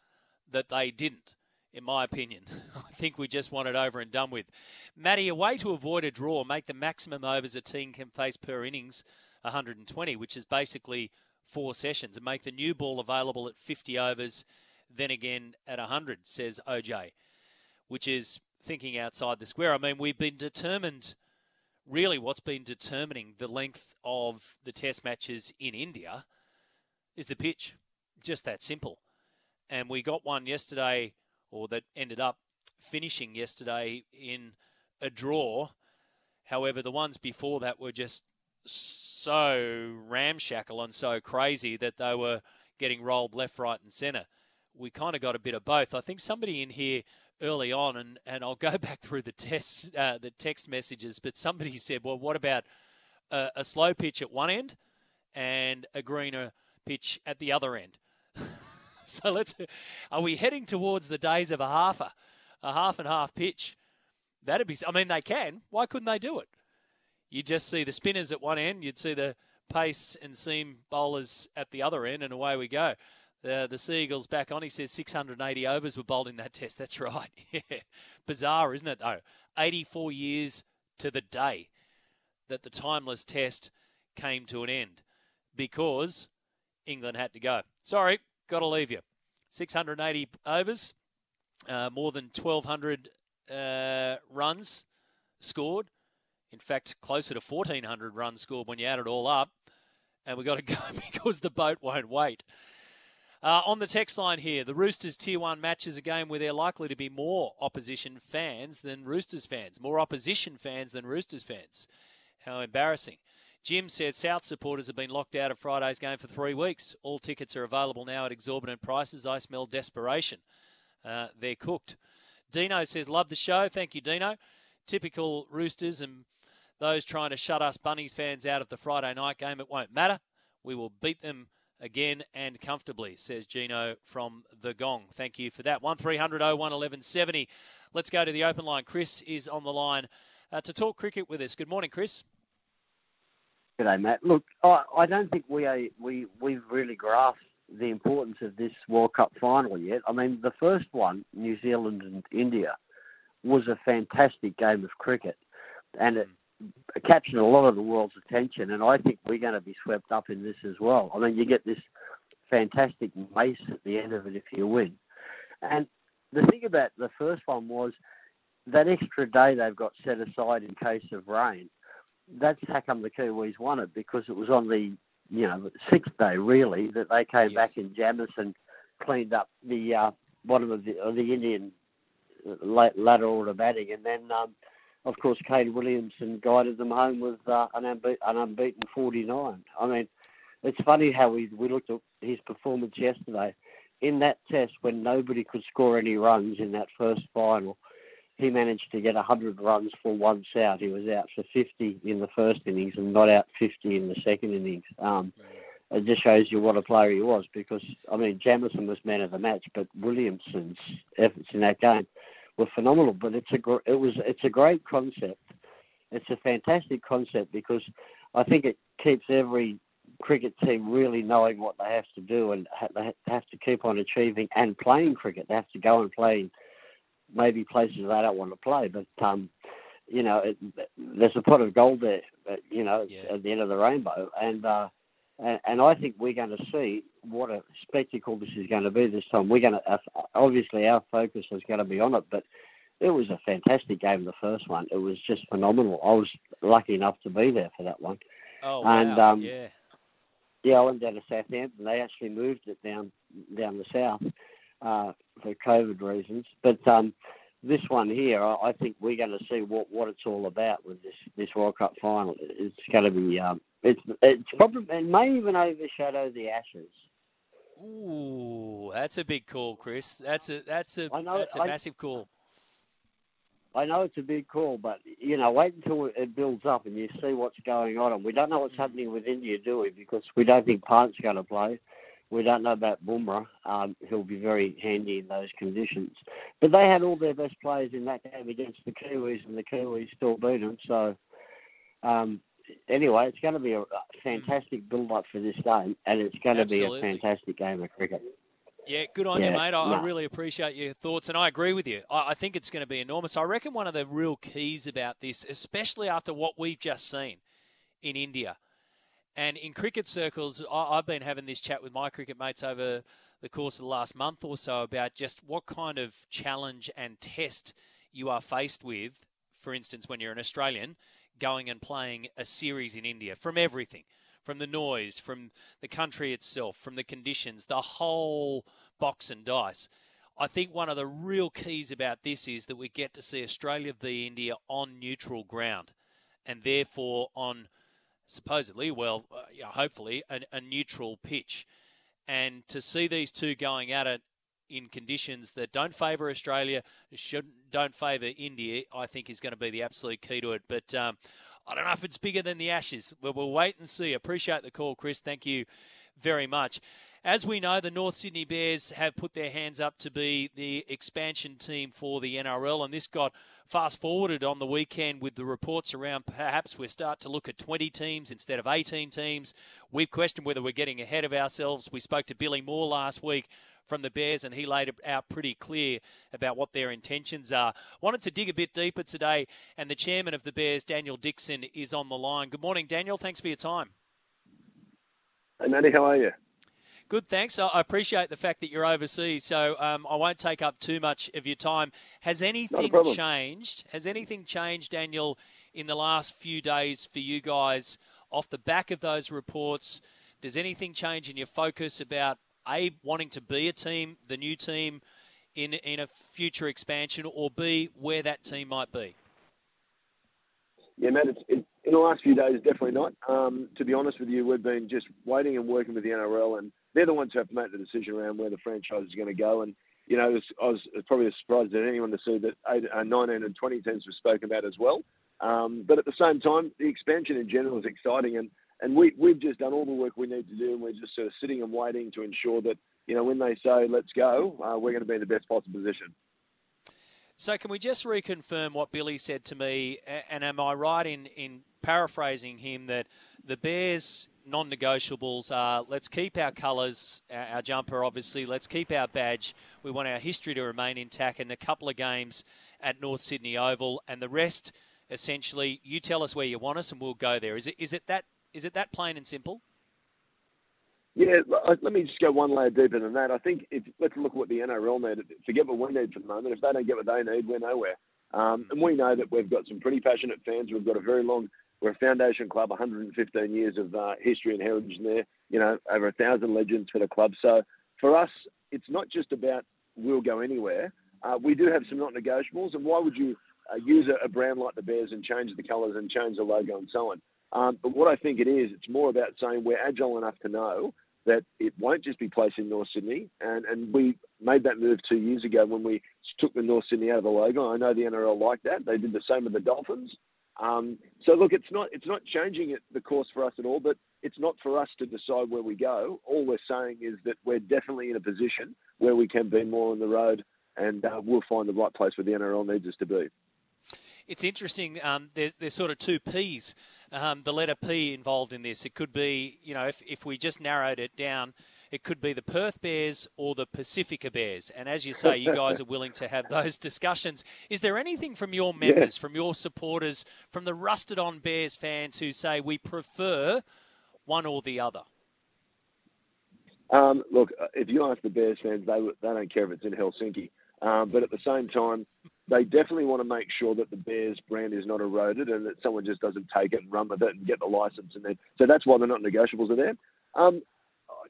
that they didn't in my opinion. I think we just want it over and done with. Matty, a way to avoid a draw, make the maximum overs a team can face per innings 120, which is basically four sessions, and make the new ball available at 50 overs, then again at 100, says OJ, which is thinking outside the square. I mean, we've been determined, really, what's been determining the length of the test matches in India is the pitch. Just that simple. And we got one yesterday or that ended up finishing yesterday in a draw. However, the ones before that were just so ramshackle and so crazy that they were getting rolled left, right, and centre. We kind of got a bit of both. I think somebody in here early on, and, and I'll go back through the tests, uh, the text messages, but somebody said, well, what about a, a slow pitch at one end and a greener pitch at the other end? so let's. Are we heading towards the days of a halfer, a half and half pitch? That'd be. I mean, they can. Why couldn't they do it? You just see the spinners at one end. You'd see the pace and seam bowlers at the other end, and away we go. The the Seagulls back on. He says 680 overs were bowled in that test. That's right. Bizarre, isn't it? Though 84 years to the day that the timeless test came to an end because England had to go. Sorry, got to leave you. 680 overs, uh, more than 1,200 uh, runs scored. In fact, closer to 1,400 runs scored when you add it all up. And we've got to go because the boat won't wait. Uh, on the text line here, the Roosters Tier 1 match is a game where there are likely to be more opposition fans than Roosters fans, more opposition fans than Roosters fans. How embarrassing. Jim says South supporters have been locked out of Friday's game for three weeks. All tickets are available now at exorbitant prices. I smell desperation. Uh, they're cooked. Dino says, Love the show. Thank you, Dino. Typical Roosters and those trying to shut us Bunnies fans out of the Friday night game. It won't matter. We will beat them again and comfortably, says Gino from the Gong. Thank you for that. 1300 01 1170. Let's go to the open line. Chris is on the line uh, to talk cricket with us. Good morning, Chris. Good day, Matt. Look, I, I don't think we are, we we've really grasped the importance of this World Cup final yet. I mean, the first one, New Zealand and India, was a fantastic game of cricket, and it captured a lot of the world's attention. And I think we're going to be swept up in this as well. I mean, you get this fantastic mace at the end of it if you win. And the thing about the first one was that extra day they've got set aside in case of rain that's how come the Kiwis won it because it was on the you know sixth day really that they came yes. back in Jamieson and cleaned up the uh, bottom of the of the Indian ladder order batting, and then um, of course Kane Williamson guided them home with uh, an, unbe- an unbeaten 49. I mean, it's funny how we we looked at his performance yesterday in that test when nobody could score any runs in that first final he managed to get 100 runs for once out. He was out for 50 in the first innings and not out 50 in the second innings. Um, it just shows you what a player he was because, I mean, Jamieson was man of the match, but Williamson's efforts in that game were phenomenal. But it's a, it was, it's a great concept. It's a fantastic concept because I think it keeps every cricket team really knowing what they have to do and they have to keep on achieving and playing cricket. They have to go and play maybe places they don't want to play. But um, you know, it, there's a pot of gold there. You know, yeah. at the end of the rainbow, and uh, and, and I think we're going to see what a spectacle this is going to be this time. We're going to uh, obviously our focus is going to be on it, but it was a fantastic game. The first one, it was just phenomenal. I was lucky enough to be there for that one. Oh and, wow! Um, yeah. Yeah, I went down to Southampton. They actually moved it down down the south uh, for COVID reasons. But um, this one here, I think we're going to see what, what it's all about with this this World Cup final. It's going to be um, it's it's probably it may even overshadow the Ashes. Ooh, that's a big call, Chris. That's a that's a know, that's a I, massive call. I know it's a big call, but you know, wait until it builds up and you see what's going on. And we don't know what's happening with India, do we? Because we don't think Pant's going to play. We don't know about Bumrah. Um, he'll be very handy in those conditions. But they had all their best players in that game against the Kiwis, and the Kiwis still beat them. So, um, anyway, it's going to be a hmm. fantastic build-up for this game, and it's going to Absolutely. be a fantastic game of cricket. Yeah, good on Yeah, you, mate. I, no. I really appreciate your thoughts, and I agree with you. I, I think it's going to be enormous. I reckon one of the real keys about this, especially after what we've just seen in India, and in cricket circles, I, I've been having this chat with my cricket mates over the course of the last month or so about just what kind of challenge and test you are faced with. For instance, when you're an Australian going and playing a series in India, from everything, from the noise, from the country itself, from the conditions, the whole box and dice. I think one of the real keys about this is that we get to see Australia v India on neutral ground, and therefore on supposedly, well, uh, know, hopefully, a neutral pitch. And to see these two going at it in conditions that don't favour Australia, should don't favour India, I think is going to be the absolute key to it. But um, I don't know if it's bigger than the Ashes. We'll, we'll wait and see. Appreciate the call, Chris. Thank you very much. As we know, the North Sydney Bears have put their hands up to be the expansion team for the NRL, and this got fast forwarded on the weekend with the reports around perhaps we start to look at 20 teams instead of 18 teams. We've questioned whether we're getting ahead of ourselves. We spoke to Billy Moore last week from the Bears, and he laid it out pretty clear about what their intentions are. Wanted to dig a bit deeper today, and the chairman of the Bears, Daniel Dixon, is on the line. Good morning, Daniel. Thanks for your time. Hey, Matty, how are you? Good, thanks. I I appreciate the fact that you're overseas, so um, I won't take up too much of your time. Has anything changed? Has anything changed, Daniel, in the last few days for you guys off the back of those reports? Does anything change in your focus about a wanting to be a team, the new team, in in a future expansion, or b where that team might be? Yeah, Matt, it's, it, in the last few days, definitely not. Um, to be honest with you, we've been just waiting and working with the NRL, and they're the ones who have to make the decision around where the franchise is going to go. And, you know, it was, I was probably as surprised as anyone to see that eight, uh, 19 and 20 teams were spoken about as well. Um, but at the same time, the expansion in general is exciting, and, and we we've just done all the work we need to do, and we're just sort of sitting and waiting to ensure that you know when they say let's go, uh, we're going to be in the best possible position. So, can we just reconfirm what Billy said to me? And am I right in, in paraphrasing him that the Bears' non negotiables are let's keep our colours, our, jumper, obviously, let's keep our badge. We want our history to remain intact and a couple of games at North Sydney Oval, and the rest, essentially, you tell us where you want us and we'll go there. Is it, is it, that, is it that plain and simple? Yeah, let me just go one layer deeper than that. I think if let's look at what the NRL need. Forget what we need for the moment. If they don't get what they need, we're nowhere. Um, and we know that we've got some pretty passionate fans. We've got a very long, we're a foundation club, 115 years of uh, history and heritage there. You know, over a thousand legends for the club. So for us, it's not just about we'll go anywhere. Uh, we do have some not negotiables. And why would you uh, use a, a brand like the Bears and change the colours and change the logo and so on? Um, but what I think it is, it's more about saying we're agile enough to know that it won't just be placed in North Sydney. And, and we made that move two years ago when we took the North Sydney out of the logo. I know the NRL liked that. They did the same with the Dolphins. Um, so look, it's not it's not changing it, the course for us at all, but it's not for us to decide where we go. All we're saying is that we're definitely in a position where we can be more on the road, and uh, we'll find the right place where the NRL needs us to be. It's interesting. Um, there's there's sort of two P's um, the letter P involved in this. It could be, you know, if, if we just narrowed it down, it could be the Perth Bears or the Pacifica Bears. And as you say, you guys are willing to have those discussions. Is there anything from your members, from your supporters, from the rusted on Bears fans who say we prefer one or the other? Um, look, uh, if you ask the Bears fans, they they don't care if it's in Helsinki. Um, but at the same time, they definitely want to make sure that the Bears brand is not eroded and that someone just doesn't take it and run with it and get the license. And then, so that's why they're not negotiables are there. Um,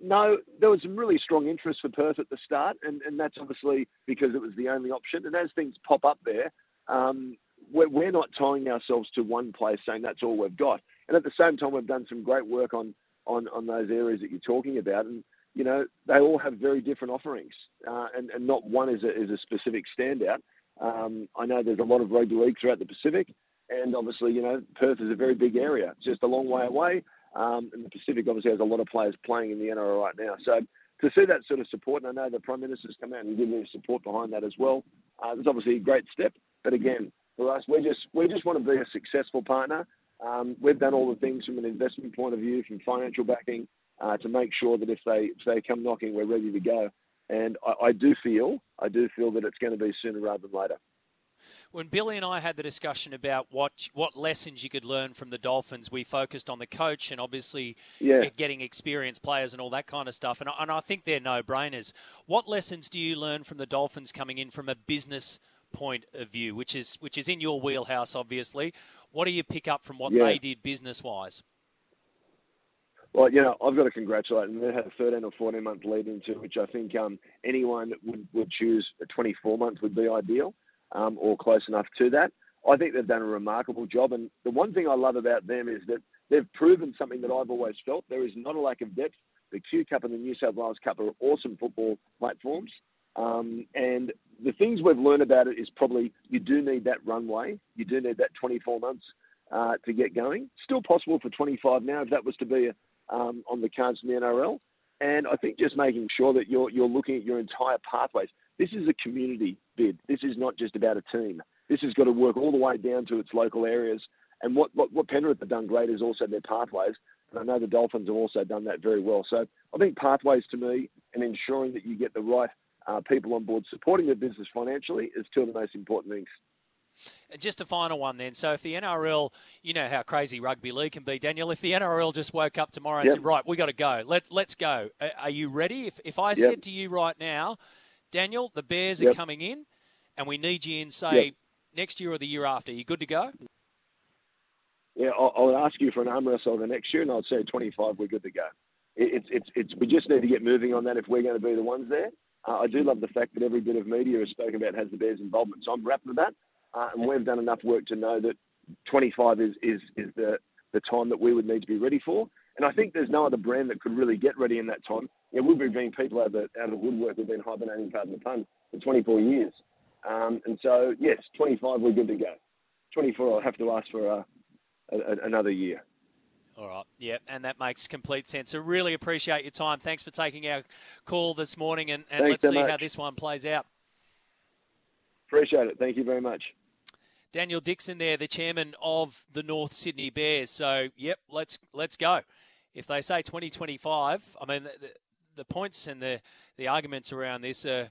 no, there was some really strong interest for Perth at the start, and, and that's obviously because it was the only option. And as things pop up there, um, we're, we're not tying ourselves to one place saying that's all we've got. And at the same time, we've done some great work on, on, on those areas that you're talking about. And, you know, they all have very different offerings, uh, and, and not one is a, is a specific standout. Um, I know there's a lot of rugby league throughout the Pacific, and obviously, you know, Perth is a very big area. It's just a long way away, um, and the Pacific obviously has a lot of players playing in the NRL right now. So to see that sort of support, and I know the Prime Minister's come out and given support behind that as well, uh, it's obviously a great step. But again, for us, we just we just want to be a successful partner. Um, we've done all the things from an investment point of view, from financial backing, uh, to make sure that if they if they come knocking, we're ready to go. And I, I do feel, I do feel that it's going to be sooner rather than later when Billy and I had the discussion about what what lessons you could learn from the Dolphins, we focused on the coach and obviously yeah. getting experienced players and all that kind of stuff. And, and I think they're no brainers. What lessons do you learn from the Dolphins coming in from a business point of view, which is which is in your wheelhouse, obviously? What do you pick up from what yeah. they did business wise? Well, you know, I've got to congratulate them. They had a 13 or 14 month lead into which I think um, anyone would, would choose a 24 month would be ideal um, or close enough to that. I think they've done a remarkable job. And the one thing I love about them is that they've proven something that I've always felt. There is not a lack of depth. The Q Cup and the New South Wales Cup are awesome football platforms. Um, and the things we've learned about it is probably you do need that runway. You do need that 24 months uh, to get going. Still possible for 25 now if that was to be a, um, on the cards in the NRL. And I think just making sure that you're you're looking at your entire pathways. This is a community bid. This is not just about a team. This has got to work all the way down to its local areas. And what, what, what Penrith have done great is also their pathways. And I know the Dolphins have also done that very well. So I think pathways to me and ensuring that you get the right uh, people on board supporting the business financially is two of the most important things. Just a final one then. So if the NRL, you know how crazy rugby league can be, Daniel. If the NRL just woke up tomorrow and yep. said, "Right, we got to go. Let let's go." Are you ready? If if I yep. said to you right now, Daniel, the Bears yep. are coming in, and we need you in, say, next year or the year after, are you good to go? Yeah, I would ask you for an arm wrestle the next year, and I'd say 25, we're good to go. It's, it's, it's, we just need to get moving on that if we're going to be the ones there. Uh, I do love the fact that every bit of media has spoken about has the Bears' involvement, so I'm rapt with that. Uh, and we've done enough work to know that 25 is, is, is the, the time that we would need to be ready for. And I think there's no other brand that could really get ready in that time. Yeah, we've been people out of, the, out of the woodwork who've been hibernating, pardon the pun, for 24 years. Um, and so, yes, 25, we're good to go. 24, I'll have to ask for uh, a, a, another year. All right. Yeah, and that makes complete sense. I really appreciate your time. Thanks for taking our call this morning, and, and let's so see much. how this one plays out. Appreciate it. Thank you very much. Daniel Dixon there, the chairman of the North Sydney Bears. So, yep, let's let's go. If they say 2025, I mean, the, the, points and the, the arguments around this are,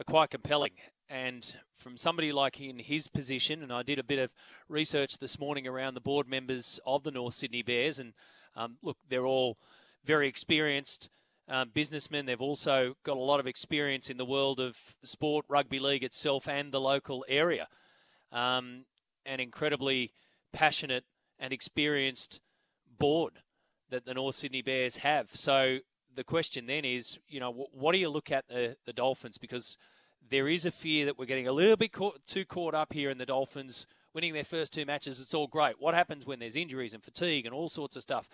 are quite compelling. And from somebody like in his position, and I did a bit of research this morning around the board members of the North Sydney Bears, and um, look, they're all very experienced um, businessmen. They've also got a lot of experience in the world of sport, rugby league itself, and the local area. Um, an incredibly passionate and experienced board that the North Sydney Bears have. So the question then is, you know, what, what do you look at the, the Dolphins? Because there is a fear that we're getting a little bit caught, too caught up here in the Dolphins winning their first two matches. It's all great. What happens when there's injuries and fatigue and all sorts of stuff?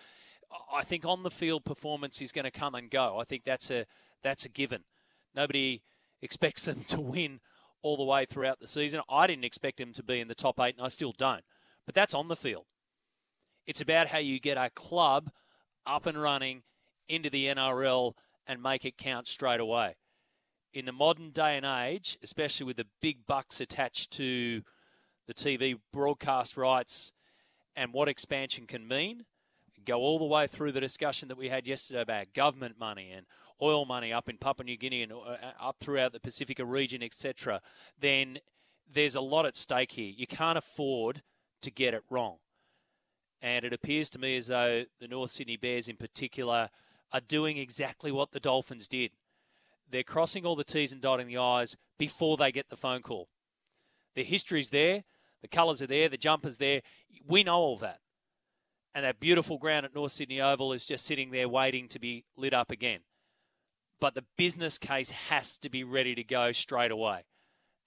I think on the field performance is going to come and go. I think that's a that's a given. Nobody expects them to win all the way throughout the season. I didn't expect them to be in the top eight, and I still don't. But that's on the field. It's about how you get a club up and running into the NRL and make it count straight away. In the modern day and age, especially with the big bucks attached to the TV broadcast rights and what expansion can mean, go all the way through the discussion that we had yesterday about government money and oil money up in Papua New Guinea and uh, up throughout the Pacifica region, etc., then there's a lot at stake here. You can't afford to get it wrong. And it appears to me as though the North Sydney Bears, in particular, are doing exactly what the Dolphins did. They're crossing all the T's and dotting the I's before they get the phone call. The history's there, the colours are there, the jumper's there. We know all that. And that beautiful ground at North Sydney Oval is just sitting there waiting to be lit up again. But the business case has to be ready to go straight away.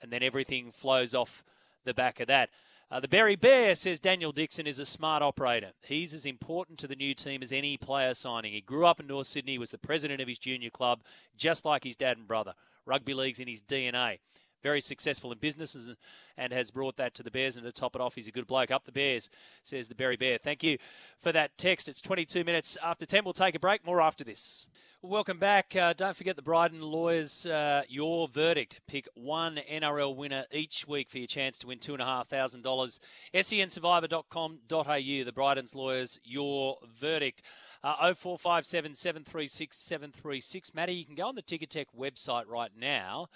And then everything flows off the back of that. Uh, the Berry Bear says Daniel Dixon is a smart operator. He's as important to the new team as any player signing. He grew up in North Sydney, was the president of his junior club, just like his dad and brother. Rugby league's in his DNA. Very successful in businesses and has brought that to the Bears. And to top it off, he's a good bloke. Up the Bears, says the Berry Bear. Thank you for that text. It's 22 minutes after 10. We'll take a break. More after this. Welcome back. Uh, don't forget the Bryden Lawyers, uh, your verdict. Pick one NRL winner each week for your chance to win $2,500. sensurvivor.com.au. The Brydens Lawyers, your verdict. Uh, 0457 736 736. Matty, you can go on the Ticketek website right now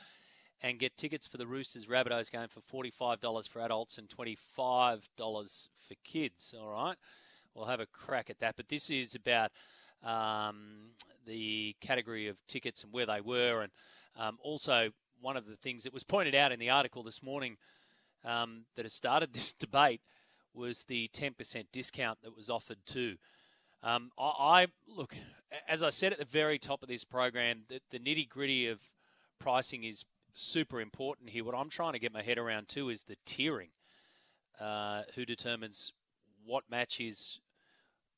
and get tickets for the Roosters Rabbitohs game for $45 for adults and $25 for kids. All right. We'll have a crack at that. But this is about um, the category of tickets and where they were. And um, also, one of the things that was pointed out in the article this morning um, that has started this debate was the 10% discount that was offered too. Um, I, I, look, as I said at the very top of this program, the, the nitty gritty of pricing is super important here. What I'm trying to get my head around too is the tiering. Uh, who determines what match is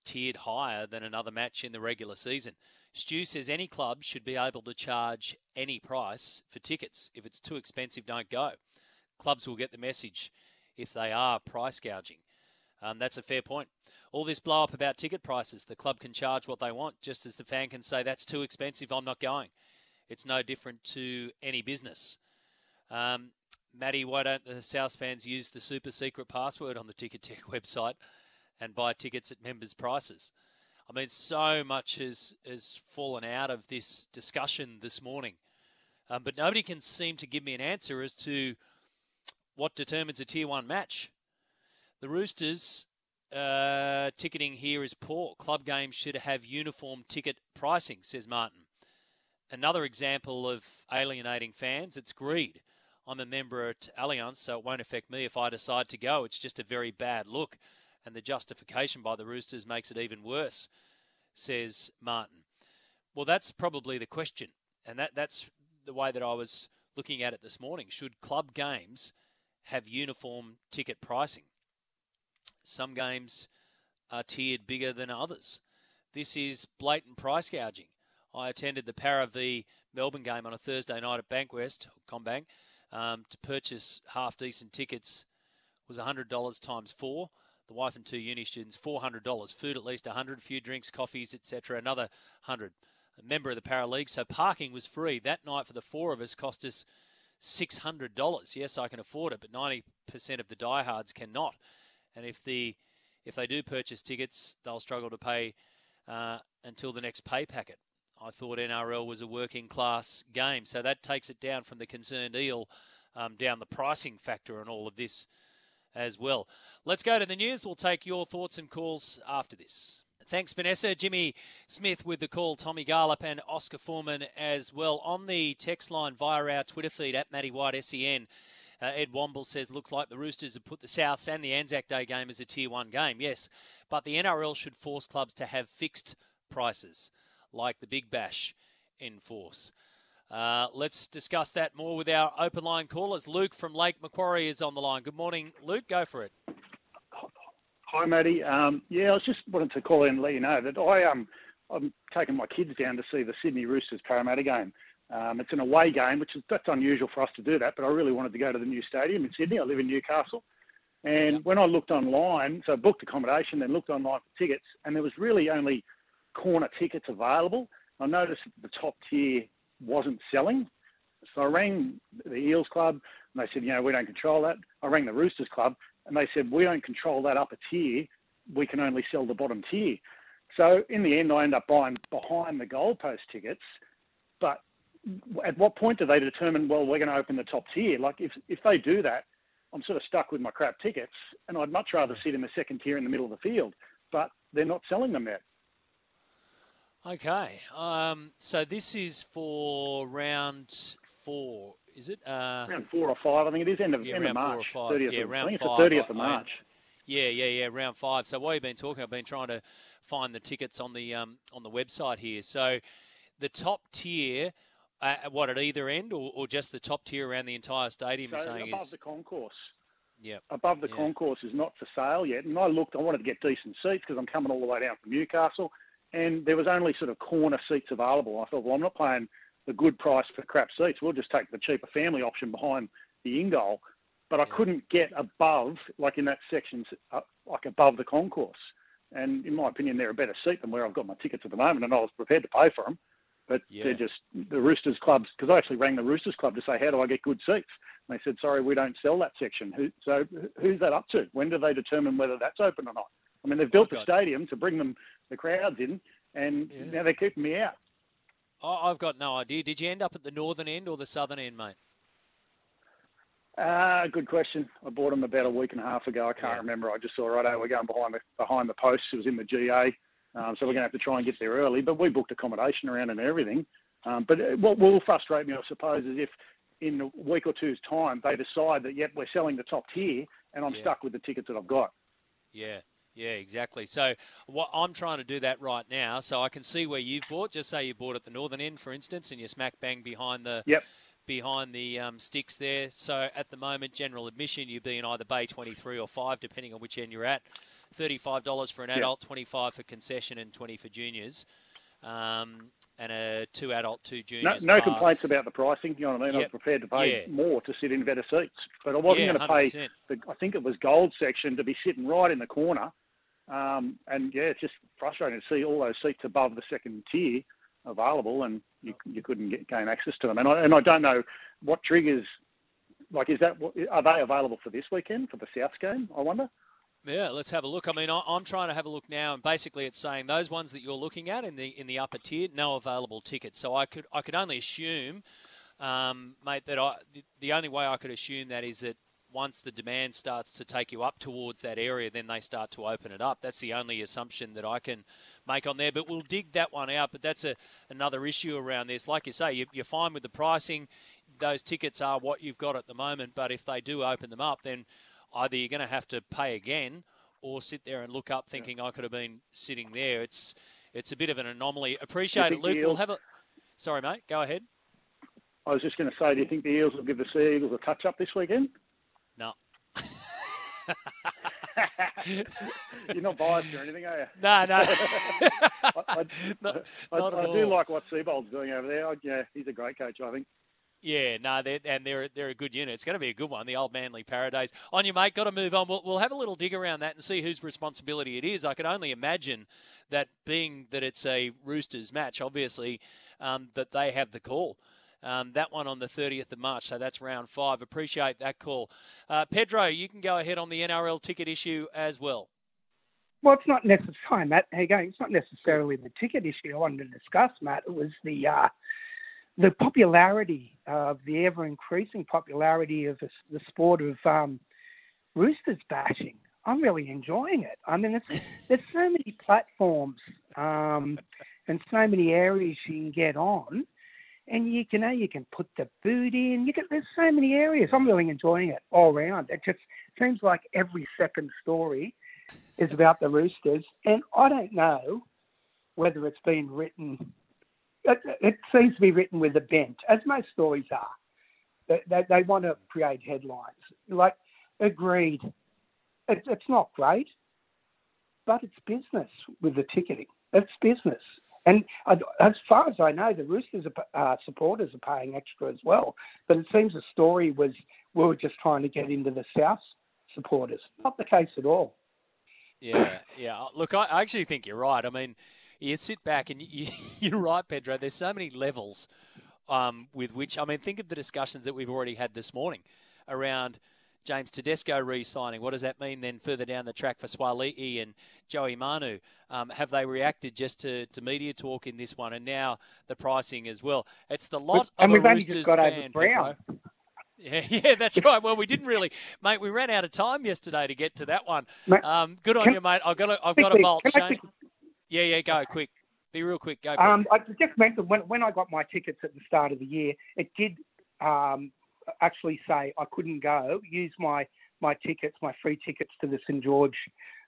tiered higher than another match in the regular season? Stu says any club should be able to charge any price for tickets. If it's too expensive, don't go. Clubs will get the message if they are price gouging. Um, that's a fair point. All this blow up about ticket prices, the club can charge what they want, just as the fan can say, that's too expensive, I'm not going. It's no different to any business. Um, Matty, why don't the South fans use the super secret password on the Ticketek website and buy tickets at members' prices? I mean, so much has, has fallen out of this discussion this morning. Um, but nobody can seem to give me an answer as to what determines a tier one match. The Roosters uh, ticketing here is poor. Club games should have uniform ticket pricing, says Martin. Another example of alienating fans, it's greed. I'm a member at Allianz, so it won't affect me if I decide to go. It's just a very bad look. And the justification by the Roosters makes it even worse, says Martin. Well, that's probably the question. And that, that's the way that I was looking at it this morning. Should club games have uniform ticket pricing? Some games are tiered bigger than others. This is blatant price gouging. I attended the Parra v Melbourne game on a Thursday night at Bankwest, CommBank, um, to purchase half decent tickets was $100 times four. the wife and two uni students, $400. Food at least 100 few drinks, coffees, etc. Another 100 A member of the Parra League, so parking was free. That night for the four of us cost us $600. Yes, I can afford it, but 90% of the diehards cannot. And if the if they do purchase tickets, they'll struggle to pay uh, until the next pay packet. I thought NRL was a working class game, so that takes it down from the concerned eel um, down the pricing factor and all of this as well. Let's go to the news. We'll take your thoughts and calls after this. Thanks, Vanessa. Jimmy Smith with the call, Tommy Garlepp and Oscar Forman as well. On the text line via our Twitter feed at Matty White SEN, uh, Ed Womble says, looks like the Roosters have put the Souths and the Anzac Day game as a Tier 1 game. Yes, but the NRL should force clubs to have fixed prices, like the Big Bash in force. Uh, let's discuss that more with our open line callers. Luke from Lake Macquarie is on the line. Good morning, Luke. Go for it. Hi, Matty. Um, yeah, I was just wanted to call in and let you know that I um I'm taking my kids down to see the Sydney Roosters Parramatta game. Um, it's an away game, which is that's unusual for us to do that. But I really wanted to go to the new stadium in Sydney. I live in Newcastle, and when I looked online, so I booked accommodation, then looked online for tickets, and there was really only corner tickets available. I noticed that the top tier wasn't selling, so I rang the Eels Club, and they said, you know, we don't control that. I rang the Roosters Club, and they said we don't control that upper tier. We can only sell the bottom tier. So in the end, I end up buying behind the goalpost tickets. But at what point do they determine? Well, we're going to open the top tier. Like if if they do that, I'm sort of stuck with my crap tickets, and I'd much rather mm. sit in the second tier in the middle of the field. But they're not selling them yet. Okay, um, so this is for round four is it? Uh, round four or five, I think it is. End of, yeah, end round of March. Four or five. 30th yeah, of, round I think five. It's the 30th of March. I, yeah, yeah, yeah, round five. So while you've been talking, I've been trying to find the tickets on the um, on the website here. So the top tier, uh, what at either end, or, or just the top tier around the entire stadium? So saying above is the concourse. Yeah. Above the yeah. concourse is not for sale yet. And I looked, I wanted to get decent seats because I'm coming all the way down from Newcastle, and there was only sort of corner seats available. I thought, well, I'm not paying the good price for crap seats. We'll just take the cheaper family option behind the in goal. But I couldn't get above, like in that section, uh, like above the concourse. And in my opinion, they're a better seat than where I've got my tickets at the moment, and I was prepared to pay for them. But Yeah. they're just the Roosters clubs because I actually rang the Roosters club to say how do I get good seats. And they said sorry, we don't sell that section. Who, so who's that up to? When do they determine whether that's open or not? I mean, they've built Oh, the stadium to bring them the crowds in, and Yeah. now they're keeping me out. I've got no idea. Did you end up at the northern end or the southern end, mate? Uh, good question. I bought them about a week and a half ago. I can't Yeah. remember. I just saw right. Out we're going behind the behind the posts. It was in the GA, um, so we're going to have to try and get there early. But we booked accommodation around and everything. Um, but uh, what will frustrate me, I suppose, is if in a week or two's time they decide that yep, we're selling the top tier, and I'm Yeah. stuck with the tickets that I've got. Yeah, yeah, exactly. So what I'm trying to do that right now, so I can see where you've bought. Just say you bought at the northern end, for instance, and you're smack bang behind the Yep. behind the um, sticks there. So at the moment, general admission, you'd be in either bay 23 or five, depending on which end you're at. Thirty-five dollars for an adult, twenty-five for concession, and twenty for juniors. Um, and a two adult, two juniors. no pass. complaints about the pricing. You know what I mean? I Yep. was prepared to pay Yeah. more to sit in better seats, but I wasn't Yeah, going to pay. The, I think it was gold section to be sitting right in the corner. Um, and yeah, it's just frustrating to see all those seats above the second tier available, and you, you couldn't get, gain access to them. And I, and I don't know what triggers. Like, is that are they available for this weekend for the South game? I wonder. Yeah, let's have a look. I mean, I'm trying to have a look now, and basically, it's saying those ones that you're looking at in the in the upper tier, no available tickets. So I could I could only assume, um, mate, that I the, the only way I could assume that is that once the demand starts to take you up towards that area, then they start to open it up. That's the only assumption that I can make on there. But we'll dig that one out. But that's a another issue around this. Like you say, you, you're fine with the pricing. Those tickets are what you've got at the moment. But if they do open them up, then either you're going to have to pay again or sit there and look up thinking I could have been sitting there. It's it's a bit of an anomaly. Appreciate it, Luke. We'll have a. Sorry, mate. Go ahead. I was just going to say, do you think the Eels will give the Sea Eagles a touch up this weekend? No. You're not biased or anything, are you? No, no. I, I, Not- I, not I do like what Seibold's doing over there. I, yeah, he's a great coach, I think. Yeah, no, they're, and they're they're a good unit. It's going to be a good one. The old Manly Paradise. On you, mate. Got to move on. We'll, we'll have a little dig around that and see whose responsibility it is. I can only imagine that being that it's a Roosters match, obviously, um, that they have the call. Um, that one on the 30th of March, so that's round five. Appreciate that call. Uh, Pedro, you can go ahead on the NRL ticket issue as well. Well, it's not necessarily, Matt. How you going? it's not necessarily the ticket issue I wanted to discuss, Matt. It was the uh, the popularity of the ever increasing popularity of the, the sport of um, roosters bashing. I'm really enjoying it. I mean, it's, there's so many platforms um, and so many areas you can get on, and you can know you can put the boot in. You can, there's so many areas. I'm really enjoying it all around. It just seems like every second story is about the Roosters, and I don't know whether it's been written it, it seems to be written with a bent, as most stories are. They, they, they want to create headlines. Like, agreed, it, it's not great, but it's business with the ticketing. It's business. And as far as I know, the Roosters are, uh, supporters are paying extra as well. But it seems the story was we were just trying to get into the South supporters. Not the case at all. Yeah, yeah. Look, I actually think you're right. I mean, you sit back and you, you're right, Pedro. There's so many levels um, with which I mean, think of the discussions that we've already had this morning around James Tedesco re-signing. What does that mean then further down the track for Suaalii and Joey Manu? Um, have they reacted just to, to media talk in this one, and now the pricing as well? It's the lot and of a Roosters fan, Pedro. Yeah, yeah, that's right. Well, we didn't really, mate. We ran out of time yesterday to get to that one. Um, good on can, you, mate. I've got, a, I've got a bolt. Shane. Yeah, yeah, go quick. Be real quick. Go. Um, I just mentioned when when I got my tickets at the start of the year, it did um, actually say I couldn't go. Use my my tickets, my free tickets to the St George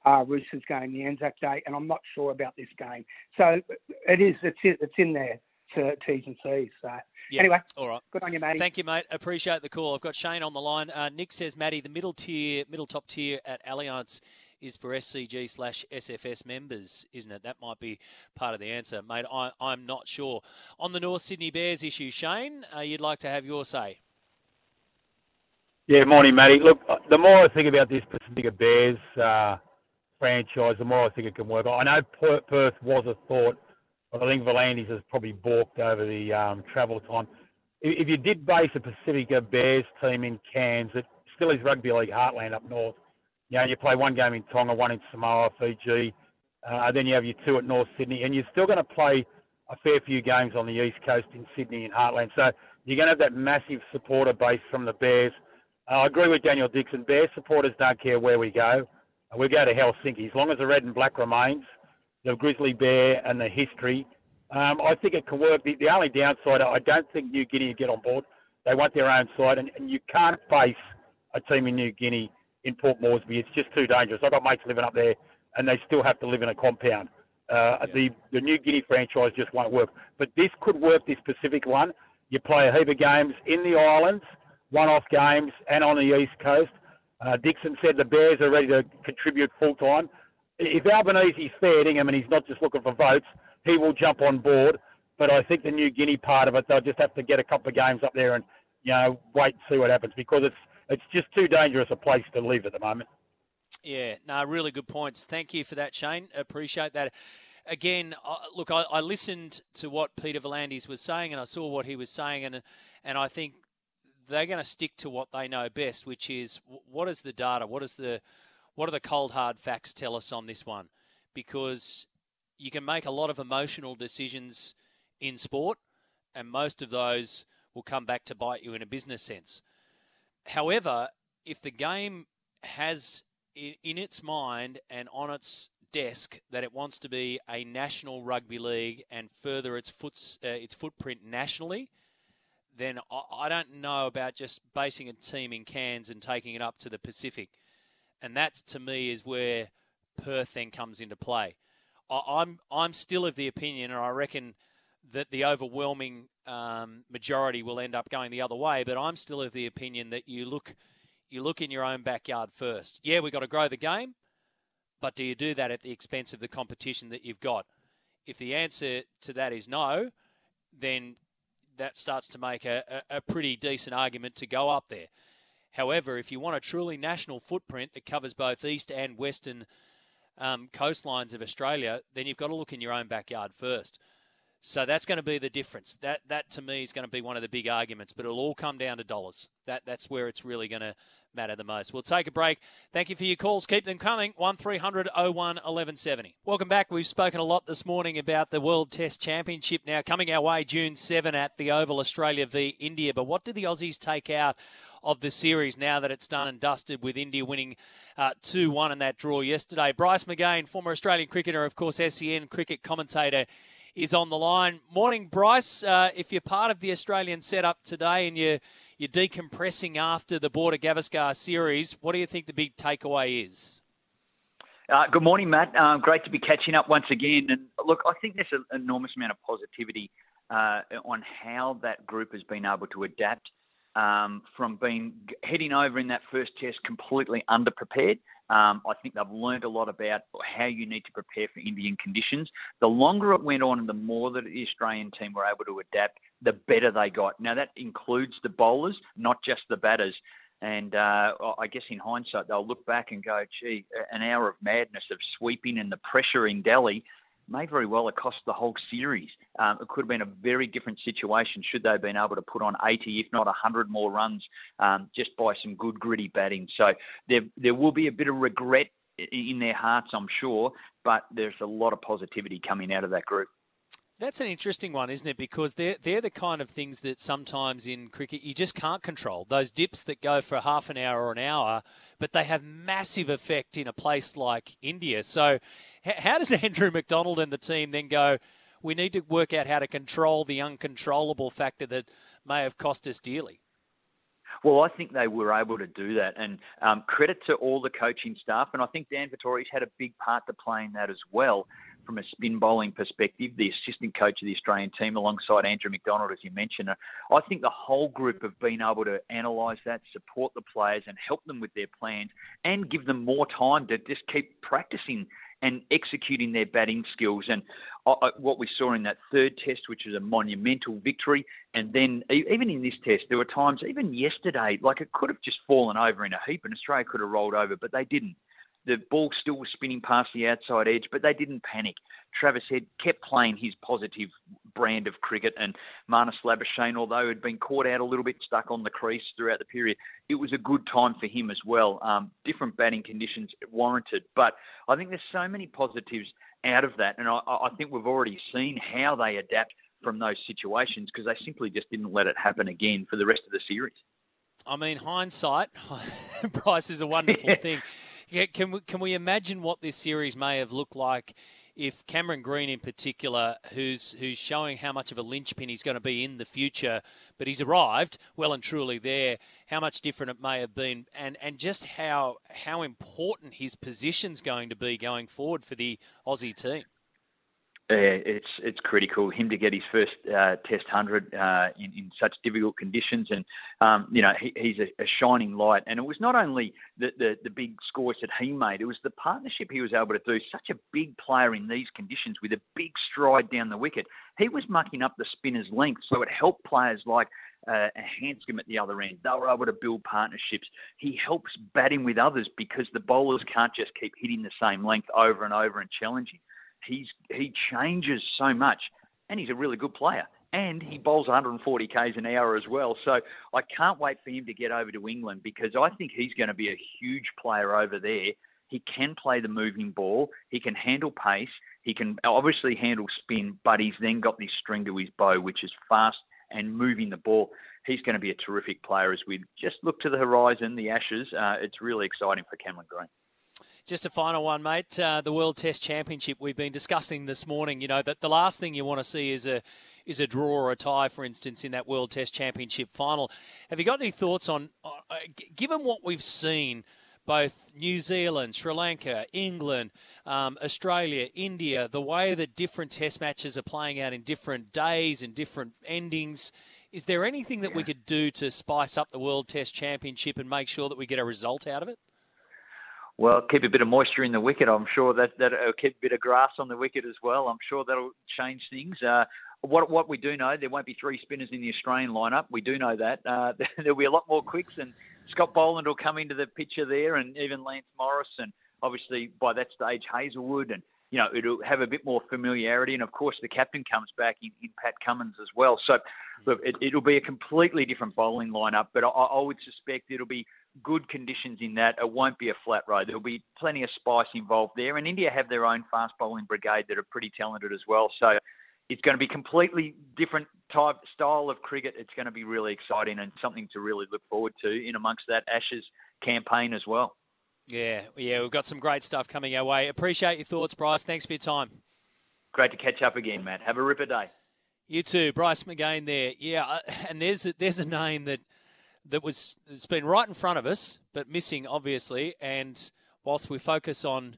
uh, Roosters game, the Anzac Day, and I'm not sure about this game. So it is. It's it's in there to T's and C's. So yeah. anyway, all right. Good on you, Matty. Thank you, mate. Appreciate the call. I've got Shane on the line. Uh, Nick says, Matty, the middle tier, middle top tier at Allianz is for SCG slash SFS members, isn't it? That might be part of the answer, mate. I, I'm not sure. On the North Sydney Bears issue, Shane, uh, you'd like to have your say. Yeah, morning, Matty. Look, uh, the more I think about this Pacifica Bears uh, franchise, the more I think it can work. I know Perth was a thought, but I think V'landys has probably balked over the um, travel time. If you did base a Pacifica Bears team in Cairns, it still is rugby league heartland up north you know, you play one game in Tonga, one in Samoa, Fiji, uh, then you have your two at North Sydney, and you're still going to play a fair few games on the East Coast in Sydney and Heartland. So you're going to have that massive supporter base from the Bears. Uh, I agree with Daniel Dixon. Bears supporters don't care where we go. We go to Helsinki. As long as the red and black remains, the grizzly bear and the history, um, I think it can work. The, the only downside, I don't think New Guinea will get on board. They want their own side, and, and you can't face a team in New Guinea in Port Moresby. It's just too dangerous. I've got mates living up there, and they still have to live in a compound. Uh, yeah. The the New Guinea franchise just won't work. But this could work. This Pacific one, you play a heap of games in the islands, one-off games, and on the east coast. Uh, Dixon said the Bears are ready to contribute full time. If Albanese's fair dingham and he's not just looking for votes, he will jump on board. But I think the New Guinea part of it, they'll just have to get a couple of games up there and you know wait and see what happens because it's it's just too dangerous a place to live at the moment. Yeah, no, really good points. Thank you for that, Shane. Appreciate that. Again, look, I, I, listened to what Peter V'landys was saying, and I saw what he was saying, and and I think they're going to stick to what they know best, which is what is the data, what is the what are the cold hard facts tell us on this one, because you can make a lot of emotional decisions in sport, and most of those will come back to bite you in a business sense. However, if the game has in its mind and on its desk that it wants to be a national rugby league and further its foot, uh, its footprint nationally, then I don't know about just basing a team in Cairns and taking it up to the Pacific, and that to me is where Perth then comes into play. I'm I'm still of the opinion, and I reckon that the overwhelming um, majority will end up going the other way. But I'm still of the opinion that you look you look in your own backyard first. Yeah, we've got to grow the game, but do you do that at the expense of the competition that you've got? If the answer to that is no, then that starts to make a, a, pretty decent argument to go up there. However, if you want a truly national footprint that covers both east and western um, coastlines of Australia, then you've got to look in your own backyard first. So that's going to be the difference. That that to me is going to be one of the big arguments, but it'll all come down to dollars. That that's where it's really going to matter the most. We'll take a break. Thank you for your calls. Keep them coming. 1300 01 1170. Welcome back. We've spoken a lot this morning about the World Test Championship now coming our way June 7 at the Oval Australia v India. But what did the Aussies take out of the series now that it's done and dusted with India winning uh, 2 uh, 1 in that draw yesterday? Bryce McGain, former Australian cricketer, of course, SEN cricket commentator is on the line. Morning, Bryce. Uh, if you're part of the Australian setup today and you're you're decompressing after the Border Gavaskar series, what do you think the big takeaway is? Uh, good morning, Matt. Uh, great to be catching up once again. And look, I think there's an enormous amount of positivity uh, on how that group has been able to adapt um, from being heading over in that first test completely underprepared um, I think they've learned a lot about how you need to prepare for Indian conditions. The longer it went on and the more that the Australian team were able to adapt, the better they got. Now, that includes the bowlers, not just the batters. And uh, I guess in hindsight, they'll look back and go, gee, an hour of madness of sweeping and the pressure in Delhi may very well have cost the whole series. Um, it could have been a very different situation should they have been able to put on 80, if not 100 more runs um, just by some good gritty batting. So there, there will be a bit of regret in their hearts, I'm sure, but there's a lot of positivity coming out of that group. That's an interesting one, isn't it? Because they're they're the kind of things that sometimes in cricket you just can't control. Those dips that go for half an hour or an hour, but they have massive effect in a place like India. So how does Andrew McDonald and the team then go? We need to work out how to control the uncontrollable factor that may have cost us dearly. Well, I think they were able to do that, and um, credit to all the coaching staff. And I think Dan Vettori's had a big part to play in that as well, from a spin bowling perspective. The assistant coach of the Australian team, alongside Andrew McDonald, as you mentioned, I think the whole group have been able to analyse that, support the players, and help them with their plans, and give them more time to just keep practicing and executing their batting skills. And uh, what we saw in that third test, which was a monumental victory, and then even in this test, there were times, even yesterday, like it could have just fallen over in a heap, and Australia could have rolled over, but they didn't. The ball still was spinning past the outside edge, but they didn't panic. Travis Head kept playing his positive brand of cricket, and Marnus Labuschagne, although had been caught out a little bit, stuck on the crease throughout the period, it was a good time for him as well. Um, different batting conditions warranted, but I think there's so many positives out of that, and I, I think we've already seen how they adapt from those situations because they simply just didn't let it happen again for the rest of the series. I mean, hindsight, Bryce is a wonderful thing. Yeah, can we, can we imagine what this series may have looked like if Cameron Green, in particular, who's who's showing how much of a linchpin he's going to be in the future, but he's arrived well and truly there. How much different it may have been, and and just how how important his position's going to be going forward for the Aussie team. Yeah, it's it's critical him to get his first uh, Test hundred uh, in, in such difficult conditions, and um, you know he, he's a, a, shining light. And it was not only the, the, the big scores that he made; it was the partnership he was able to do. Such a big player in these conditions with a big stride down the wicket. He was mucking up the spinner's length, so it helped players like uh, Handscomb at the other end. They were able to build partnerships. He helps batting with others because the bowlers can't just keep hitting the same length over and over and challenging he's he changes so much, and he's a really good player. And he bowls 140 k's an hour as well. So I can't wait for him to get over to England because I think he's going to be a huge player over there. He can play the moving ball. He can handle pace. He can obviously handle spin, but he's then got this string to his bow, which is fast and moving the ball. He's going to be a terrific player as we just look to the horizon, the Ashes. Uh, it's really exciting for Cameron Green. Just a final one, mate. Uh, the World Test Championship we've been discussing this morning. You know that the last thing you want to see is a is a draw or a tie, for instance, in that World Test Championship final. Have you got any thoughts on, uh, given what we've seen? Both New Zealand, Sri Lanka, England, um, Australia, India, the way that different test matches are playing out in different days and different endings. Is there anything that we could do to spice up the World Test Championship and make sure that we get a result out of it? Well, keep a bit of moisture in the wicket. I'm sure that that will keep a bit of grass on the wicket as well. I'm sure that'll change things. Uh, what what we do know, there won't be three spinners in the Australian lineup. We do know that uh, there'll be a lot more quicks, and Scott Boland will come into the picture there, and even Lance Morris, and obviously by that stage Hazlewood, and you know it'll have a bit more familiarity, and of course the captain comes back in, in Pat Cummins as well. So look, it, will be a completely different bowling lineup, but I, I would suspect it'll be good conditions in that. It won't be a flat road. There'll be plenty of spice involved there, and India have their own fast bowling brigade that are pretty talented as well. So it's going to be completely different type style of cricket. It's going to be really exciting and something to really look forward to in amongst that Ashes campaign as well. Yeah, yeah, we've got some great stuff coming our way. Appreciate your thoughts, Bryce. Thanks for your time. Great to catch up again, Matt. Have a ripper day. You too, Bryce McGain. There, yeah, and there's a, there's a name that that was it's been right in front of us, but missing obviously. And whilst we focus on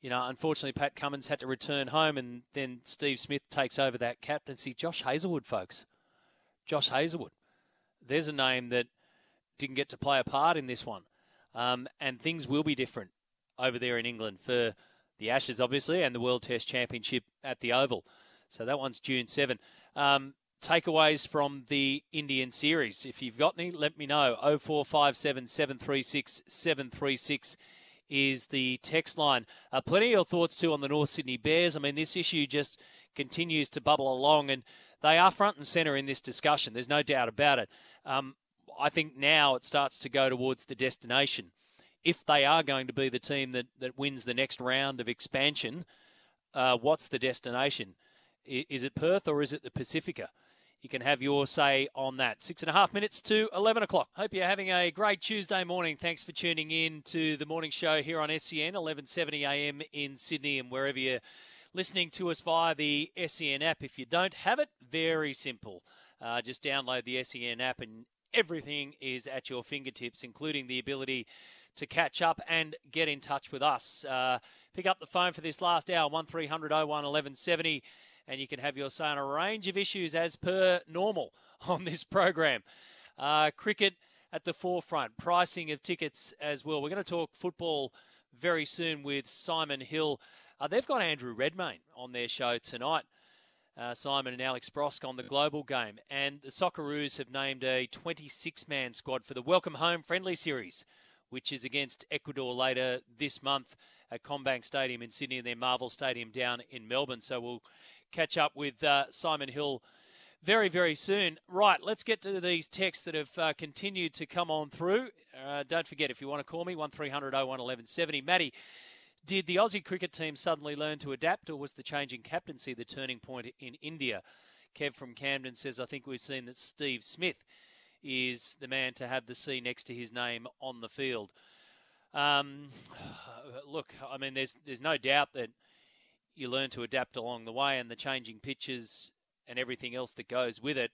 you know, unfortunately, Pat Cummins had to return home, and then Steve Smith takes over that captaincy. Josh Hazlewood, folks. Josh Hazlewood. There's a name that didn't get to play a part in this one. Um, and things will be different over there in England for the Ashes, obviously, and the World Test Championship at the Oval. So that one's June 7. Um, takeaways from the Indian series. If you've got any, let me know. 0457 736 736 is the text line. Uh, plenty of your thoughts too on the North Sydney Bears. I mean, this issue just continues to bubble along, and they are front and centre in this discussion. There's no doubt about it. Um, I think now it starts to go towards the destination. If they are going to be the team that, that wins the next round of expansion, uh, what's the destination? Is it Perth or is it the Pacifica? You can have your say on that. Six and a half minutes to 11 o'clock. Hope you're having a great Tuesday morning. Thanks for tuning in to the morning show here on SEN, 1170 a.m. in Sydney and wherever you're listening to us via the SEN app. If you don't have it, very simple. Uh, just download the SEN app and everything is at your fingertips, including the ability to catch up and get in touch with us. Uh, pick up the phone for this last hour, 1300 01 1170 and you can have your say on a range of issues as per normal on this program. Uh, cricket at the forefront, pricing of tickets as well. We're going to talk football very soon with Simon Hill. Uh, they've got Andrew Redmayne on their show tonight. Uh, Simon and Alex Brosque on the global game. And the Socceroos have named a 26 man squad for the Welcome Home Friendly Series, which is against Ecuador later this month at CommBank Stadium in Sydney and their Marvel Stadium down in Melbourne. So we'll catch up with uh, Simon Hill very, very soon. Right, let's get to these texts that have uh, continued to come on through. Uh, don't forget, if you want to call me, 1300 01 1170. Matty, did the Aussie cricket team suddenly learn to adapt, or was the changing captaincy the turning point in India? Kev from Camden says, I think we've seen that Steve Smith is the man to have the C next to his name on the field. Um, look, I mean, there's there's no doubt that you learn to adapt along the way and the changing pitches and everything else that goes with it.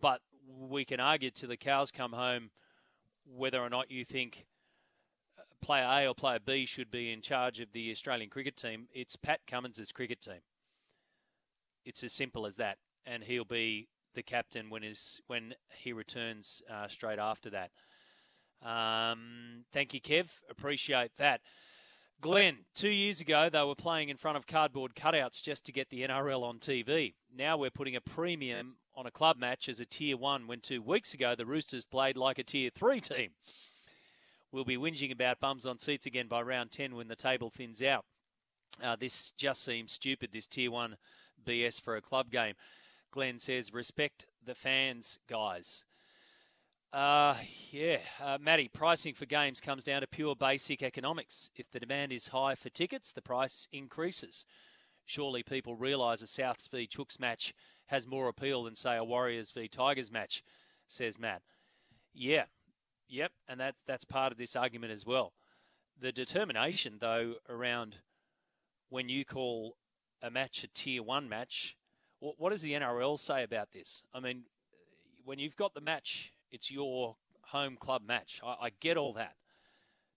But we can argue till the cows come home whether or not you think uh, player A or player B should be in charge of the Australian cricket team. It's Pat Cummins' cricket team. It's as simple as that, and he'll be the captain when his when he returns uh, straight after that. Um, thank you, Kev. Appreciate that. Glenn, two years ago, they were playing in front of cardboard cutouts just to get the NRL on TV. Now we're putting a premium on a club match as a tier one, when two weeks ago the Roosters played like a tier three team. We'll be whinging about bums on seats again by round 10 when the table thins out. Uh, this just seems stupid, this tier one BS for a club game. Glenn says, respect the fans, guys. Uh, yeah, uh, Matty, pricing for games comes down to pure basic economics. If the demand is high for tickets, the price increases. Surely people realise a Souths v Chooks match has more appeal than, say, a Warriors v Tigers match, says Matt. Yeah, yep, and that's, that's part of this argument as well. The determination, though, around when you call a match a tier one match, what, what does the NRL say about this? I mean, when you've got the match it's your home club match. I, I get all that.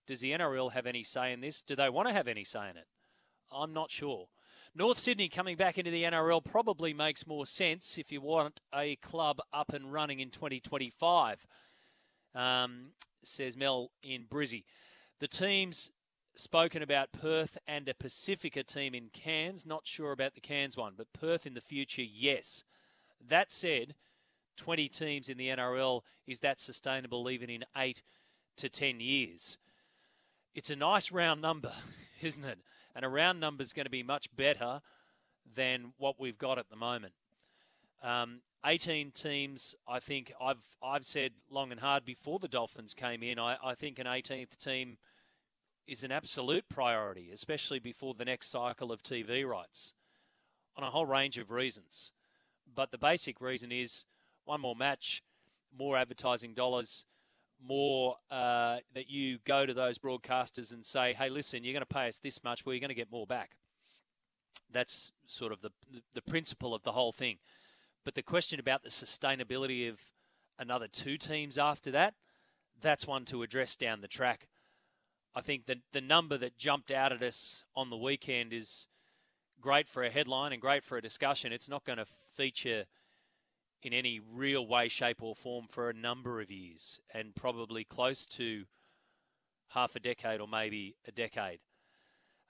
Does the NRL have any say in this? Do they want to have any say in it? I'm not sure. North Sydney coming back into the NRL probably makes more sense if you want a club up and running in 2025, um, says Mel in Brizzy. The teams spoken about Perth and a Pacifica team in Cairns. Not sure about the Cairns one, but Perth in the future, yes. That said, 20 teams in the NRL, is that sustainable even in eight to 10 years? It's a nice round number, isn't it? And a round number is going to be much better than what we've got at the moment. Um, 18 teams, I think I've I've said long and hard before the Dolphins came in. I, I think an 18th team is an absolute priority, especially before the next cycle of TV rights, on a whole range of reasons. But the basic reason is one more match, more advertising dollars, more uh, that you go to those broadcasters and say, hey, listen, you're going to pay us this much, well, you're going to get more back. That's sort of the, the principle of the whole thing. But the question about the sustainability of another two teams after that, that's one to address down the track. I think that the number that jumped out at us on the weekend is great for a headline and great for a discussion. It's not going to feature in any real way, shape, or form for a number of years and probably close to half a decade or maybe a decade.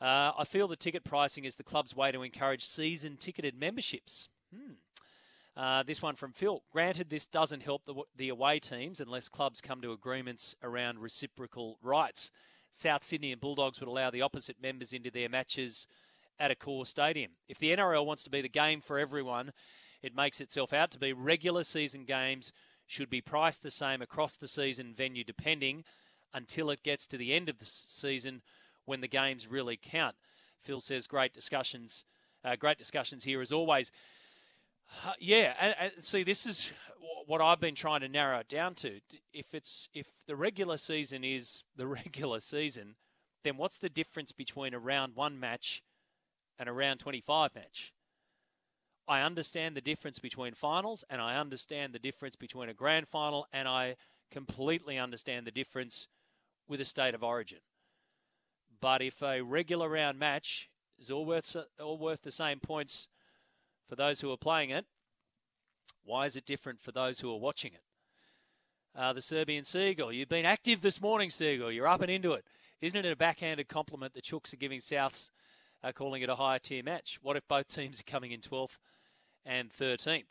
Uh, I feel the ticket pricing is the club's way to encourage season ticketed memberships. Hmm. Uh, this one from Phil. Granted, this doesn't help the, the away teams unless clubs come to agreements around reciprocal rights. South Sydney and Bulldogs would allow the opposite members into their matches at a core stadium. If the NRL wants to be the game for everyone, it makes itself out to be regular season games should be priced the same across the season venue depending until it gets to the end of the season when the games really count. Phil says great discussions, uh, great discussions here as always. Uh, yeah, and, and see, this is what I've been trying to narrow it down to. If it's if the regular season is the regular season, then what's the difference between a round one match and a round twenty five match? I understand the difference between finals, and I understand the difference between a grand final, and I completely understand the difference with a state of origin. But if a regular round match is all worth all worth the same points for those who are playing it, why is it different for those who are watching it? Uh, the Serbian Seagull, you've been active this morning, Seagull. You're up and into it. Isn't it a backhanded compliment the Chooks are giving Souths, uh, calling it a higher tier match? What if both teams are coming in 12th and 13th?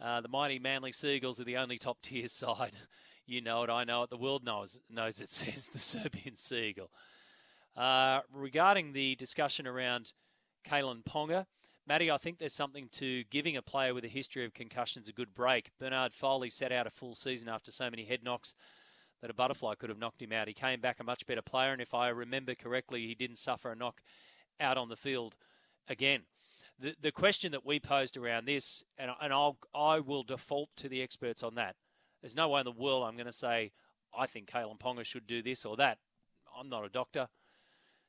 Uh, the mighty Manly Seagulls are the only top tier side. You know it, I know it, the world knows, knows it, says the Serbian Seagull. Uh, regarding the discussion around Kalyn Ponga, Matty, I think there's something to giving a player with a history of concussions a good break. Bernard Foley sat out a full season after so many head knocks that a butterfly could have knocked him out. He came back a much better player, and if I remember correctly, he didn't suffer a knock out on the field again. The, the question that we posed around this, and, and I'll, I will default to the experts on that. There's no way in the world I'm going to say, I think Kalyn Ponga should do this or that. I'm not a doctor,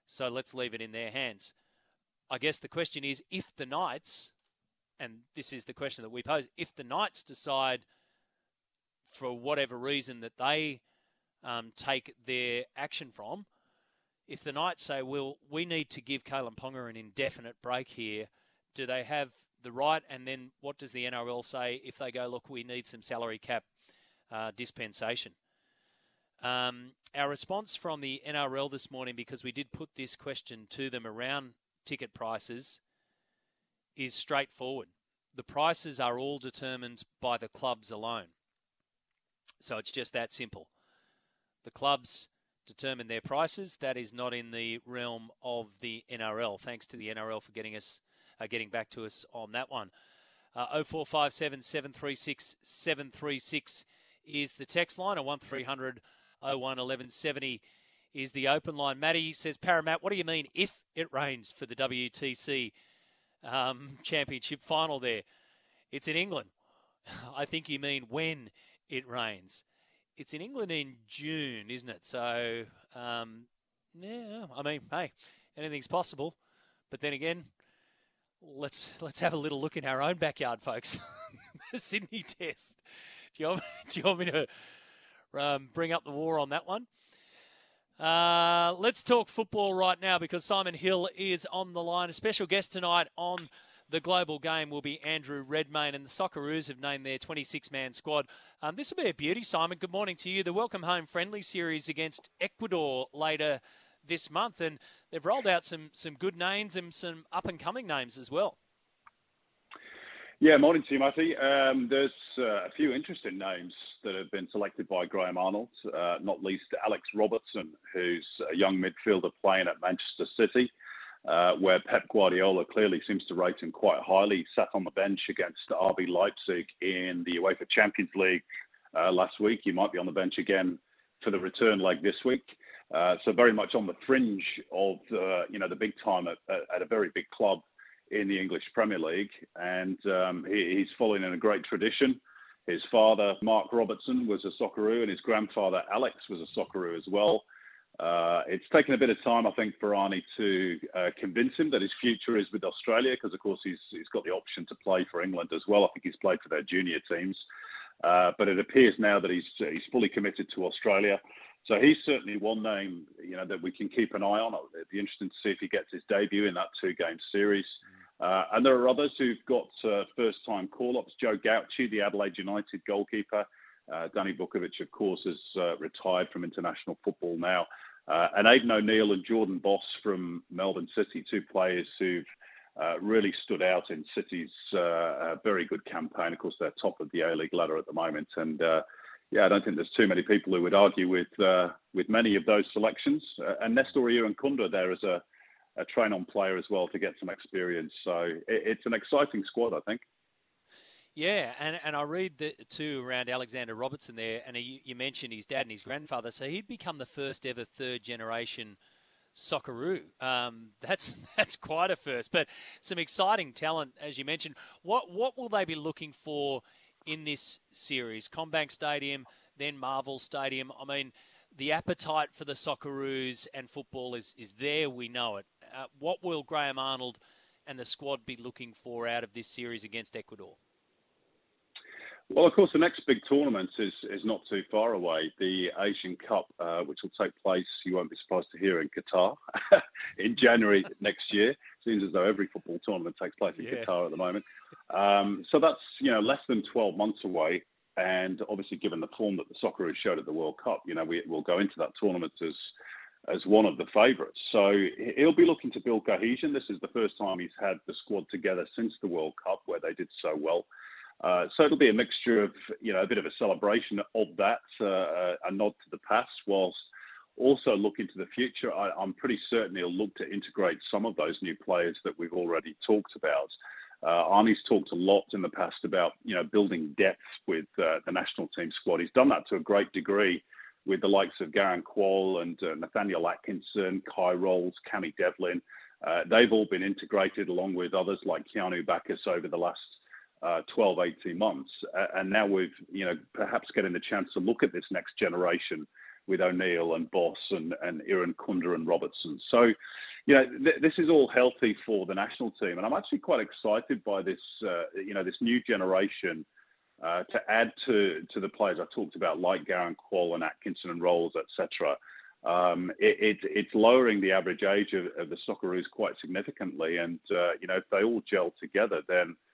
so let's leave it in their hands. I guess the question is if the Knights, and this is the question that we pose, if the Knights decide for whatever reason that they um, take their action from, if the Knights say, well, we need to give Kalyn Ponga an indefinite break here, do they have the right? And then what does the NRL say if they go, look, we need some salary cap uh, dispensation? Um, our response from the NRL this morning, because we did put this question to them around ticket prices is straightforward. The prices are all determined by the clubs alone. So it's just that simple. The clubs determine their prices. That is not in the realm of the NRL. Thanks to the NRL for getting us, uh, getting back to us on that one. Uh, 0457 736 736 is the text line, or 1300 01 1170 is the open line. Matty says, Paramat, what do you mean if it rains for the WTC um, Championship final there? It's in England. I think you mean when it rains. It's in England in June, isn't it? So, um, yeah, I mean, hey, anything's possible. But then again, let's let's have a little look in our own backyard, folks. the Sydney Test. Do you want, do you want me to um, bring up the war on that one? Uh, let's talk football right now because Simon Hill is on the line. A special guest tonight on the global game will be Andrew Redmayne, and the Socceroos have named their 26 man squad. Um, this will be a beauty, Simon. Good morning to you. The Welcome Home friendly series against Ecuador later this month, and they've rolled out some, some good names and some up and coming names as well. Yeah, morning Matty. Um, there's uh, a few interesting names that have been selected by Graham Arnold, uh, not least Alex Robertson, who's a young midfielder playing at Manchester City, uh, where Pep Guardiola clearly seems to rate him quite highly. Sat on the bench against RB Leipzig in the UEFA Champions League uh, last week. He might be on the bench again for the return leg this week. Uh, so very much on the fringe of uh, you know the big time at, at, a very big club in the English Premier League, and um, he, he's following in a great tradition. His father, Mark Robertson, was a Socceroo, and his grandfather, Alex, was a Socceroo as well. Uh, it's taken a bit of time, I think, for Arnie to uh, convince him that his future is with Australia, because of course he's he's got the option to play for England as well. I think he's played for their junior teams, uh, but it appears now that he's he's fully committed to Australia. So he's certainly one name, you know, that we can keep an eye on. It'd be interesting to see if he gets his debut in that two-game series. Uh, and there are others who've got uh, first-time call-ups. Joe Gauci, the Adelaide United goalkeeper. Uh, Danny Vukovic, of course, has uh, retired from international football now. Uh, and Aidan O'Neill and Jordan Boss from Melbourne City, two players who've uh, really stood out in City's very good campaign. Of course, they're top of the A-League ladder at the moment. And yeah, I don't think there's too many people who would argue with uh, with many of those selections. Uh, and Nestory Irankunda there as a, a train on player as well to get some experience. So it, it's an exciting squad, I think. Yeah, and, and I read the, too around Alexander Robertson there, and he, you mentioned his dad and his grandfather. So he'd become the first ever third generation Socceroo. Um, that's that's quite a first, but some exciting talent, as you mentioned. What what will they be looking for in this series. CommBank Stadium, then Marvel Stadium. I mean, the appetite for the Socceroos and football is, is there, we know it. Uh, what will Graham Arnold and the squad be looking for out of this series against Ecuador? Well, of course, the next big tournament is, is not too far away. The Asian Cup, uh, which will take place, you won't be surprised to hear, in Qatar in January next year. Seems as though every football tournament takes place in yeah. Qatar at the moment. Um, so that's you know less than 12 months away. And obviously, given the form that the Socceroos showed at the World Cup, you know we will go into that tournament as as one of the favourites. So he'll be looking to build cohesion. This is the first time he's had the squad together since the World Cup, where they did so well. Uh, so it'll be a mixture of, you know, a bit of a celebration of that, uh, a nod to the past, whilst also looking to the future. I, am pretty certain he'll look to integrate some of those new players that we've already talked about. Uh, Arnie's talked a lot in the past about, you know, building depth with uh, the national team squad. He's done that to a great degree with the likes of Garang Kuol and uh, Nathaniel Atkinson, Kye Rowles, Cammy Devlin. Uh, they've all been integrated along with others like Keanu Baccus over the last uh, 12, 18 months. And now we've, you know, perhaps getting the chance to look at this next generation with O'Neill and Boss and, and Irankunda and Robertson. So, you know, th- this is all healthy for the national team. And I'm actually quite excited by this, uh, you know, this new generation uh, to add to, to the players I talked about, like Garang Kuol and Atkinson and Rowles, etc. Um, it, it, it's lowering the average age of, of the Socceroos quite significantly. And, uh, you know, if they all gel together, then –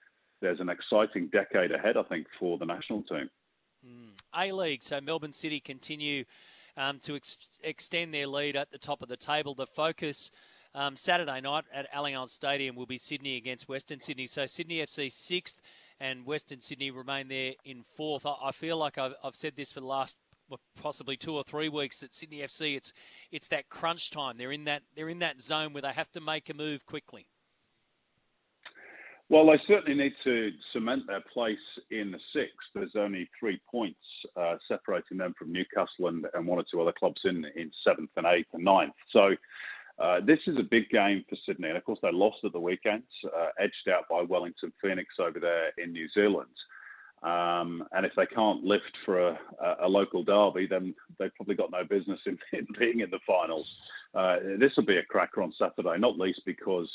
there's an exciting decade ahead, I think, for the national team. Mm. A League, so Melbourne City continue um, to ex- extend their lead at the top of the table. The focus um, Saturday night at Allianz Stadium will be Sydney against Western Sydney. So Sydney FC sixth and Western Sydney remain there in fourth. I, I feel like I've, I've, said this for the last possibly two or three weeks that Sydney FC it's it's that crunch time. They're in that they're in that zone where they have to make a move quickly. Well, they certainly need to cement their place in the sixth. There's only three points uh, separating them from Newcastle and, and, one or two other clubs in, in seventh and eighth and ninth. So uh, this is a big game for Sydney. And of course, they lost at the weekend, uh, edged out by Wellington Phoenix over there in New Zealand. Um, and if they can't lift for a, a, local derby, then they've probably got no business in, in being in the finals. Uh, this will be a cracker on Saturday, not least because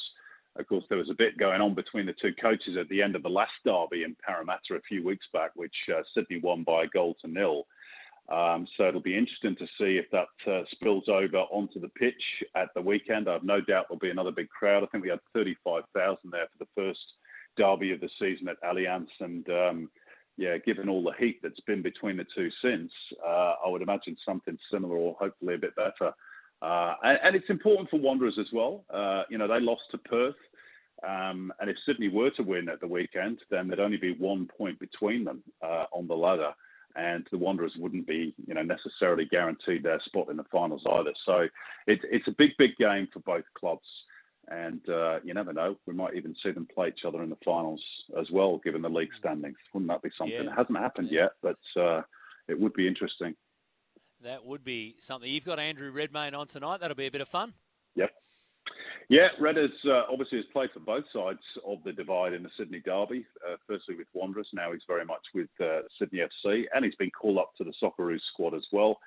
of course, there was a bit going on between the two coaches at the end of the last derby in Parramatta a few weeks back, which uh, Sydney won by a goal to nil. Um, so it'll be interesting to see if that uh, spills over onto the pitch at the weekend. I have no doubt there'll be another big crowd. I think we had 35,000 there for the first derby of the season at Allianz, and um, yeah, given all the heat that's been between the two since, uh, I would imagine something similar or hopefully a bit better uh, and, and, it's important for Wanderers as well. Uh, you know, they lost to Perth Um, and if Sydney were to win at the weekend, then there'd only be one point between them uh, on the ladder, and the Wanderers wouldn't be, you know, necessarily guaranteed their spot in the finals either. So it, it's a big, big game for both clubs, and uh, you never know, we might even see them play each other in the finals as well, given the league standings. Wouldn't that be something? Yeah. It hasn't happened yet, but uh, it would be interesting. That would be something. You've got Andrew Redmayne on tonight. That'll be a bit of fun. Yep. Yeah, Red has uh, obviously has played for both sides of the divide in the Sydney Derby. Uh, firstly with Wanderers, now he's very much with uh, Sydney FC, and he's been called up to the Socceroos squad as well.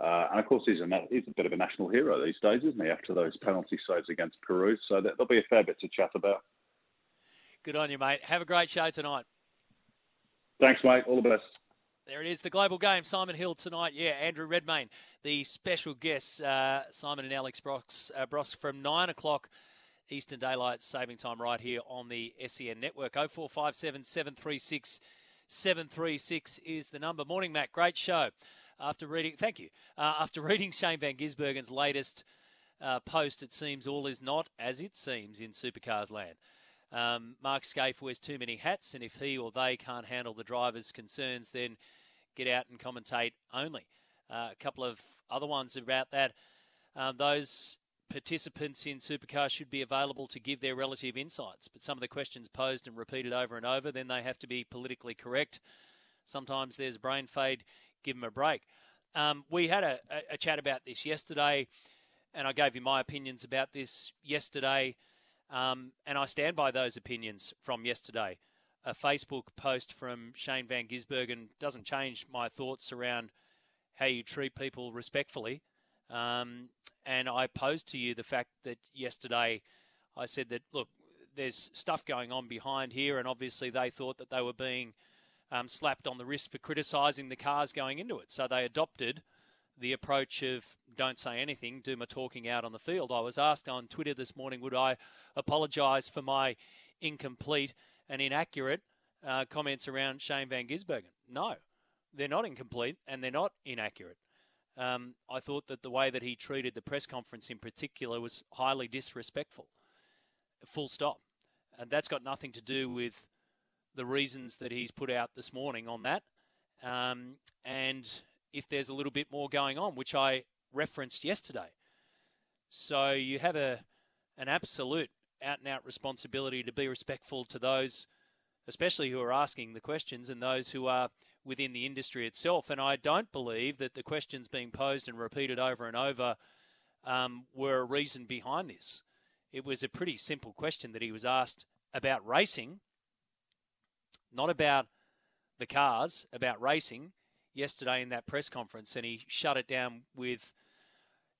Uh, and of course, he's a, he's a bit of a national hero these days, isn't he? After those penalty saves against Peru, so there'll be a fair bit to chat about. Good on you, mate. Have a great show tonight. Thanks, mate. All the best. There it is, the global game. Simon Hill tonight. Yeah, Andrew Redmayne, the special guests, uh, Simon and Alex Brosque, uh, from 9 o'clock Eastern Daylight Saving Time right here on the SEN network. 0457 736 736 is the number. Morning, Matt. Great show. After reading, thank you. Uh, after reading Shane Van Gisbergen's latest uh, post, it seems all is not as it seems in supercars land. Um, Mark Skaife wears too many hats, and if he or they can't handle the driver's concerns, then get out and commentate only. Uh, a couple of other ones about that. Um, those participants in supercars should be available to give their relative insights, but some of the questions posed and repeated over and over, then they have to be politically correct. Sometimes there's brain fade. Give them a break. Um, we had a, a, a chat about this yesterday, and I gave you my opinions about this yesterday. Um, and I stand by those opinions from yesterday. A Facebook post from Shane Van Gisbergen doesn't change my thoughts around how you treat people respectfully. Um, and I posed to you the fact that yesterday I said that, look, there's stuff going on behind here, and obviously they thought that they were being um, slapped on the wrist for criticising the cars going into it. So they adopted the approach of don't say anything, do my talking out on the field. I was asked on Twitter this morning, would I apologise for my incomplete and inaccurate uh, comments around Shane Van Gisbergen? No, they're not incomplete and they're not inaccurate. Um, I thought that the way that he treated the press conference in particular was highly disrespectful. Full stop. And that's got nothing to do with the reasons that he's put out this morning on that. Um, and if there's a little bit more going on, which I referenced yesterday. So you have a an absolute out and out responsibility to be respectful to those, especially who are asking the questions and those who are within the industry itself. And I don't believe that the questions being posed and repeated over and over um, were a reason behind this. It was a pretty simple question that he was asked about racing, not about the cars, about racing yesterday in that press conference, and he shut it down with,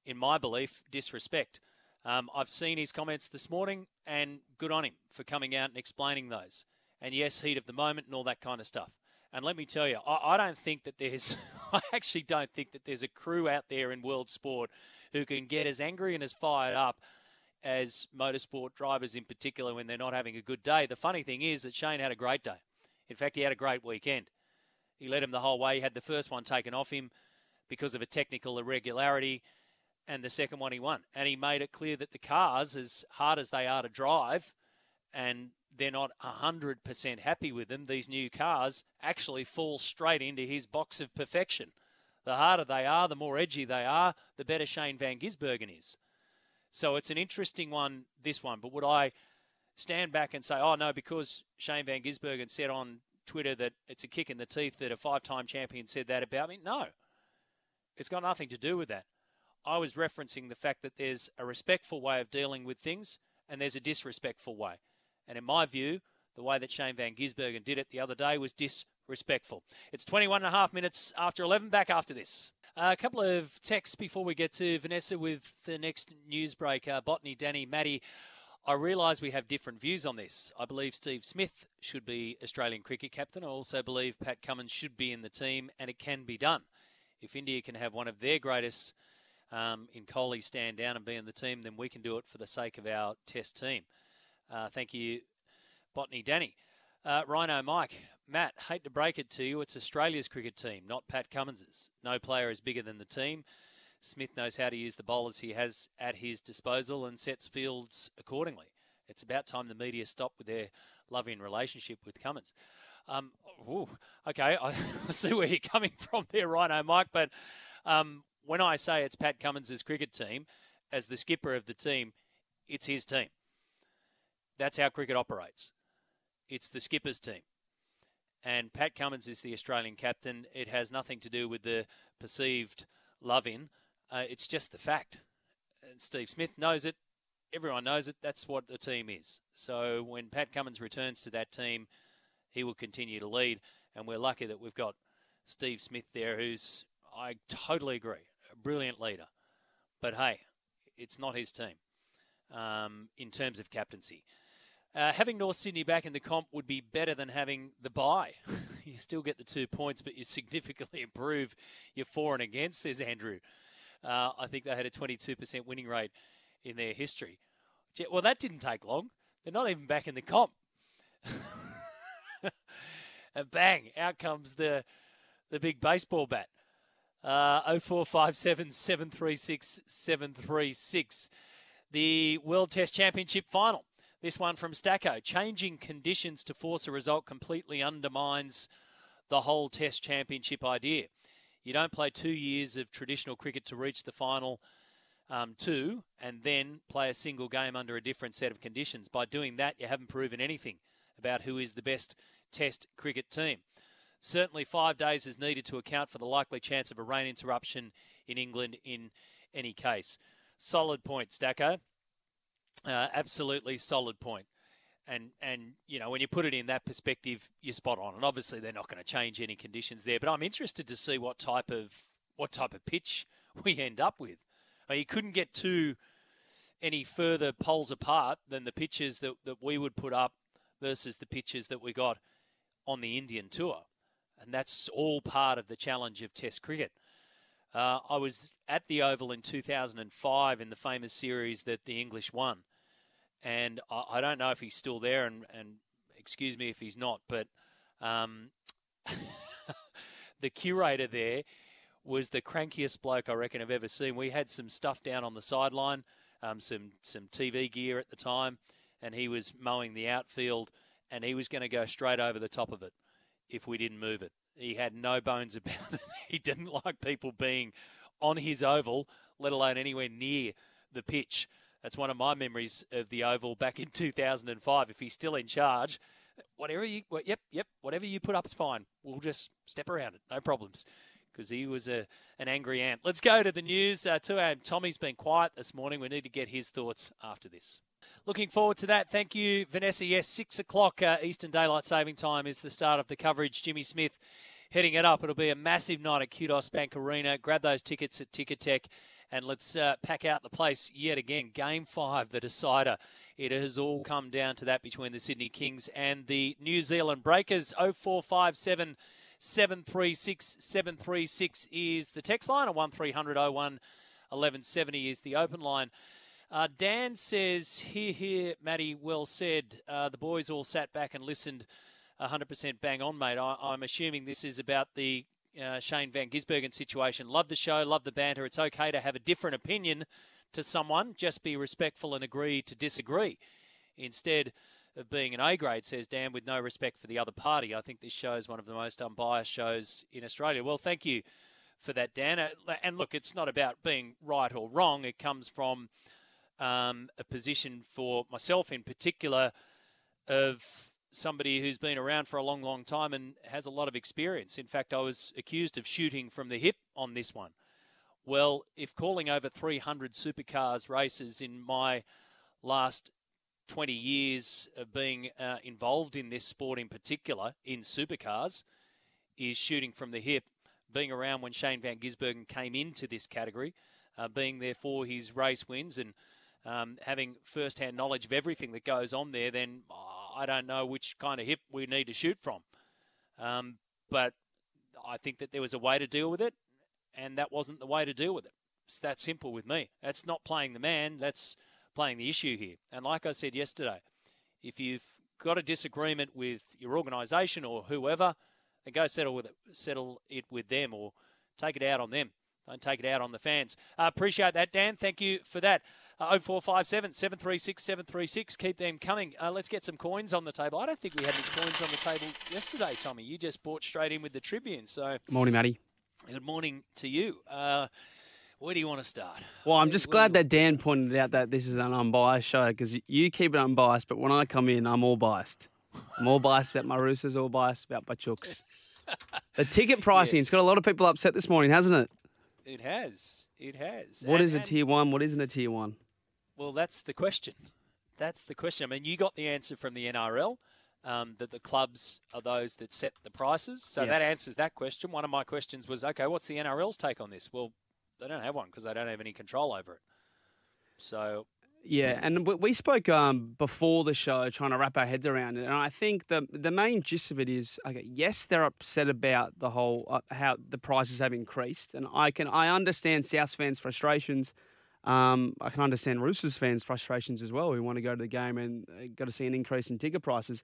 in my belief, disrespect. Um, I've seen his comments this morning, and good on him for coming out and explaining those. And yes, heat of the moment and all that kind of stuff. And let me tell you, I, I don't think that there's, I actually don't think that there's a crew out there in world sport who can get as angry and as fired up as motorsport drivers in particular when they're not having a good day. The funny thing is that Shane had a great day. In fact, he had a great weekend. He led him the whole way. He had the first one taken off him because of a technical irregularity, and the second one he won. And he made it clear that the cars, as hard as they are to drive, and they're not 100% happy with them, these new cars actually fall straight into his box of perfection. The harder they are, the more edgy they are, the better Shane Van Gisbergen is. So it's an interesting one, this one. But would I stand back and say, oh, no, because Shane Van Gisbergen said on Twitter that it's a kick in the teeth that a five time champion said that about me? No. It's got nothing to do with that. I was referencing the fact that there's a respectful way of dealing with things and there's a disrespectful way. And in my view, the way that Shane Van Gisbergen did it the other day was disrespectful. It's 21 and a half minutes after 11. Back after this. Uh, a couple of texts before we get to Vanessa with the next news break. Botany, Danny, Maddie. I realise we have different views on this. I believe Steve Smith should be Australian cricket captain. I also believe Pat Cummins should be in the team, and it can be done. If India can have one of their greatest um, in Kohli stand down and be in the team, then we can do it for the sake of our test team. Uh, thank you, Botany Danny. Uh, Rhino Mike, Matt, hate to break it to you, it's Australia's cricket team, not Pat Cummins's. No player is bigger than the team. Smith knows how to use the bowlers he has at his disposal and sets fields accordingly. It's about time the media stopped with their loving relationship with Cummins. Um, ooh, okay, I see where you're coming from there, Rhino Mike. But um, when I say it's Pat Cummins' cricket team, as the skipper of the team, it's his team. That's how cricket operates. It's the skipper's team. And Pat Cummins is the Australian captain. It has nothing to do with the perceived love in. Uh, it's just the fact. And Steve Smith knows it. Everyone knows it. That's what the team is. So when Pat Cummins returns to that team, he will continue to lead. And we're lucky that we've got Steve Smith there, who's, I totally agree, brilliant leader. But hey, it's not his team um, in terms of captaincy. Uh, having North Sydney back in the comp would be better than having the bye. you still get the two points, but you significantly improve your for and against, says Andrew. Uh, I think they had a 22% winning rate in their history. Well, that didn't take long. They're not even back in the comp. and bang, out comes the the big baseball bat. Uh, 0457 736 736. The World Test Championship final. This one from Stacko. Changing conditions to force a result completely undermines the whole Test Championship idea. You don't play two years of traditional cricket to reach the final um, two and then play a single game under a different set of conditions. By doing that, you haven't proven anything about who is the best Test cricket team. Certainly, five days is needed to account for the likely chance of a rain interruption in England in any case. Solid point, Stacko. Uh, absolutely solid point. And and you know when you put it in that perspective, you're spot on. And obviously they're not going to change any conditions there. But I'm interested to see what type of what type of pitch we end up with. I mean, you couldn't get two any further poles apart than the pitches that, that we would put up versus the pitches that we got on the Indian tour. And that's all part of the challenge of Test cricket. Uh, I was at the Oval in 2005 in the famous series that the English won. And I, I don't know if he's still there, and, and excuse me if he's not, but um, the curator there was the crankiest bloke I reckon I've ever seen. We had some stuff down on the sideline, um, some some TV gear at the time, and he was mowing the outfield, and he was going to go straight over the top of it if we didn't move it. He had no bones about it. he didn't like people being on his oval, let alone anywhere near the pitch. That's one of my memories of the oval back in 2005. If he's still in charge, whatever you, yep, yep, whatever you put up is fine. We'll just step around it, no problems because he was a an angry ant. Let's go to the news. Uh, to our Tommy's been quiet this morning. We need to get his thoughts after this. Looking forward to that. Thank you, Vanessa. Yes, six o'clock uh, Eastern Daylight Saving Time is the start of the coverage. Jimmy Smith heading it up. It'll be a massive night at Kudos Bank Arena. Grab those tickets at Ticketek and let's uh, pack out the place yet again. Game five, the decider. It has all come down to that between the Sydney Kings and the New Zealand Breakers. 0457 736 736 is the text line, and 1300 01 1170 is the open line. Uh, Dan says, here, here, Matty, well said. Uh, the boys all sat back and listened 100% bang on, mate. I, am assuming this is about the uh, Shane Van Gisbergen situation. Love the show, love the banter. It's okay to have a different opinion to someone, just be respectful and agree to disagree. Instead of being an A grade, says Dan, with no respect for the other party. I think this show is one of the most unbiased shows in Australia. Well, thank you for that, Dan. Uh, and look, it's not about being right or wrong, it comes from um, a position for myself in particular of somebody who's been around for a long, long time and has a lot of experience. In fact, I was accused of shooting from the hip on this one. Well, if calling over 300 supercars races in my last 20 years of being uh, involved in this sport in particular, in supercars, is shooting from the hip, being around when Shane Van Gisbergen came into this category, uh, being there for his race wins and um, having first-hand knowledge of everything that goes on there, then I don't know which kind of hip we need to shoot from. Um, but I think that there was a way to deal with it, and that wasn't the way to deal with it. It's that simple with me. That's not playing the man. That's playing the issue here. And like I said yesterday, if you've got a disagreement with your organisation or whoever, then go settle with it, settle it with them, or take it out on them. Don't take it out on the fans. Uh, appreciate that, Dan. Thank you for that. Uh, 0457 736 736. Keep them coming. Uh, let's get some coins on the table. I don't think we had any coins on the table yesterday, Tommy. You just bought straight in with the Tribune. So, Morning, Matty. good morning to you. Uh, where do you want to start? Well, I'm just glad that Dan pointed out that this is an unbiased show because you keep it unbiased, but when I come in, I'm all biased. I'm all biased about my Roosters, all biased about my Chooks. the ticket pricing, it's got a lot of people upset this morning, hasn't it? It has. It has. What And- is a and- tier one? What isn't a tier one? Well, that's the question. That's the question. I mean, you got the answer from the NRL um, that the clubs are those that set the prices. So Yes. that answers that question. One of my questions was, okay, what's the NRL's take on this? Well, they don't have one because they don't have any control over it. So Yeah, and we- spoke um, before the show trying to wrap our heads around it, and I think the the main gist of it is, okay, yes, they're upset about the whole uh, how the prices have increased, and I can I understand South fans' frustrations. Um, I can understand Roosters fans' frustrations as well, who want to go to the game and uh, got to see an increase in ticket prices.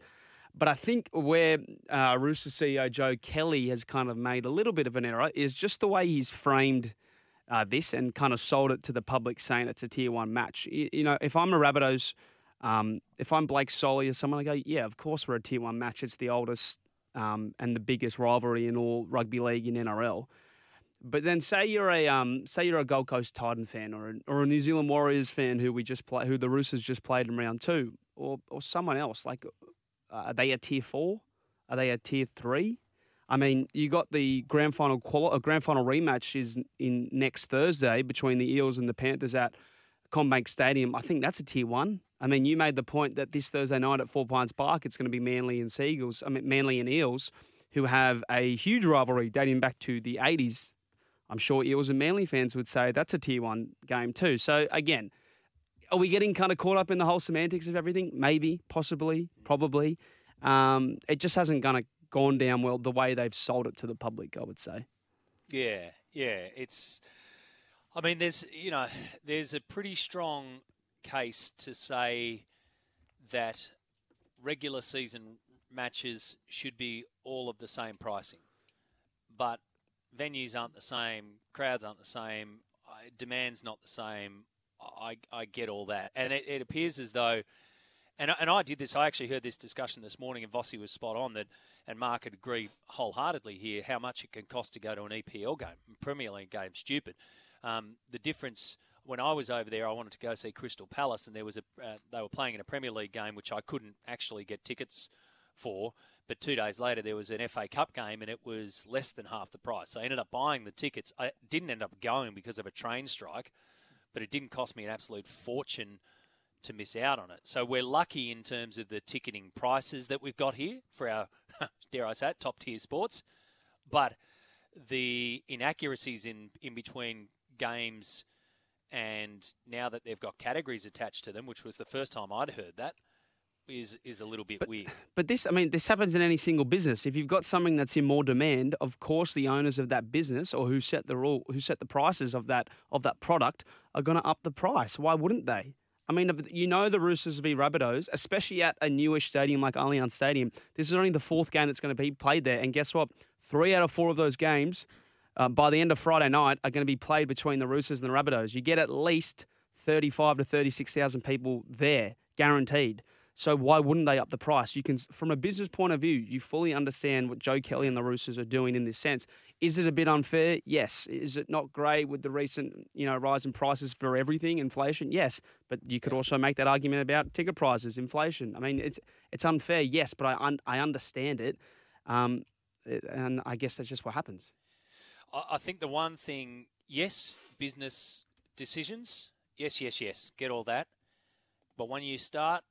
But I think where uh, Roosters CEO Joe Kelly has kind of made a little bit of an error is just the way he's framed uh, this and kind of sold it to the public, saying it's a tier one match. You, you know, if I'm a Rabbitohs, um, if I'm Blake Solly or someone, I go, yeah, of course we're a tier one match. It's the oldest um, and the biggest rivalry in all rugby league in NRL. But then say you're a um, say you're a Gold Coast Titan fan or a, or a New Zealand Warriors fan who we just play who the Roosters just played in round two or or someone else like uh, are they a tier four? Are they a tier three? I mean, you got the grand final quali- grand final rematch is in next Thursday between the Eels and the Panthers at CommBank Stadium. I think that's a tier one. I mean, you made the point that this Thursday night at Four Pines Park, it's going to be Manly and Seagulls. I mean, Manly and Eels, who have a huge rivalry dating back to the '80s. I'm sure Eels and Manly fans would say that's a tier one game too. So again, are we getting kind of caught up in the whole semantics of everything? Maybe, possibly, probably. Um, it just hasn't gone down well the way they've sold it to the public. I would say. Yeah, yeah. It's. I mean, there's you know, there's a pretty strong case to say that regular season matches should be all of the same pricing, but venues aren't the same, crowds aren't the same, uh, demand's not the same. I I get all that, and it, it appears as though. And, and I did this. I actually heard this discussion this morning, and Vossi was spot on that. And Mark would agree wholeheartedly here how much it can cost to go to an EPL game, Premier League game. Stupid. Um, the difference when I was over there, I wanted to go see Crystal Palace, and there was a uh, they were playing in a Premier League game which I couldn't actually get tickets for. But two days later, there was an FA Cup game, and it was less than half the price. So I ended up buying the tickets. I didn't end up going because of a train strike, but it didn't cost me an absolute fortune to miss out on it. So we're lucky in terms of the ticketing prices that we've got here for our, dare I say it, top tier sports. But the inaccuracies in, in between games and now that they've got categories attached to them, which was the first time I'd heard that, is is a little bit weird. But this, I mean, this happens in any single business. If you've got something that's in more demand, of course, the owners of that business or who set the rule, who set the prices of that of that product, are going to up the price. Why wouldn't they? I mean, you know the Roosters v Rabbitohs, especially at a newish stadium like Allianz Stadium. This is only the fourth game that's going to be played there, and guess what? Three out of four of those games, uh, by the end of Friday night, are going to be played between the Roosters and the Rabbitohs. You get at least thirty-five to thirty-six thousand people there, guaranteed. So why wouldn't they up the price? You can, from a business point of view, you fully understand what Joe Kelly and the Roosters are doing in this sense. Is it a bit unfair? Yes. Is it not great with the recent, you know, rise in prices for everything, inflation? Yes. But you could also make that argument about ticket prices, inflation. I mean, it's it's unfair, yes, but I un, I understand it, um, and I guess that's just what happens. I, I think the one thing, yes, business decisions, yes, yes, yes, get all that. But when you start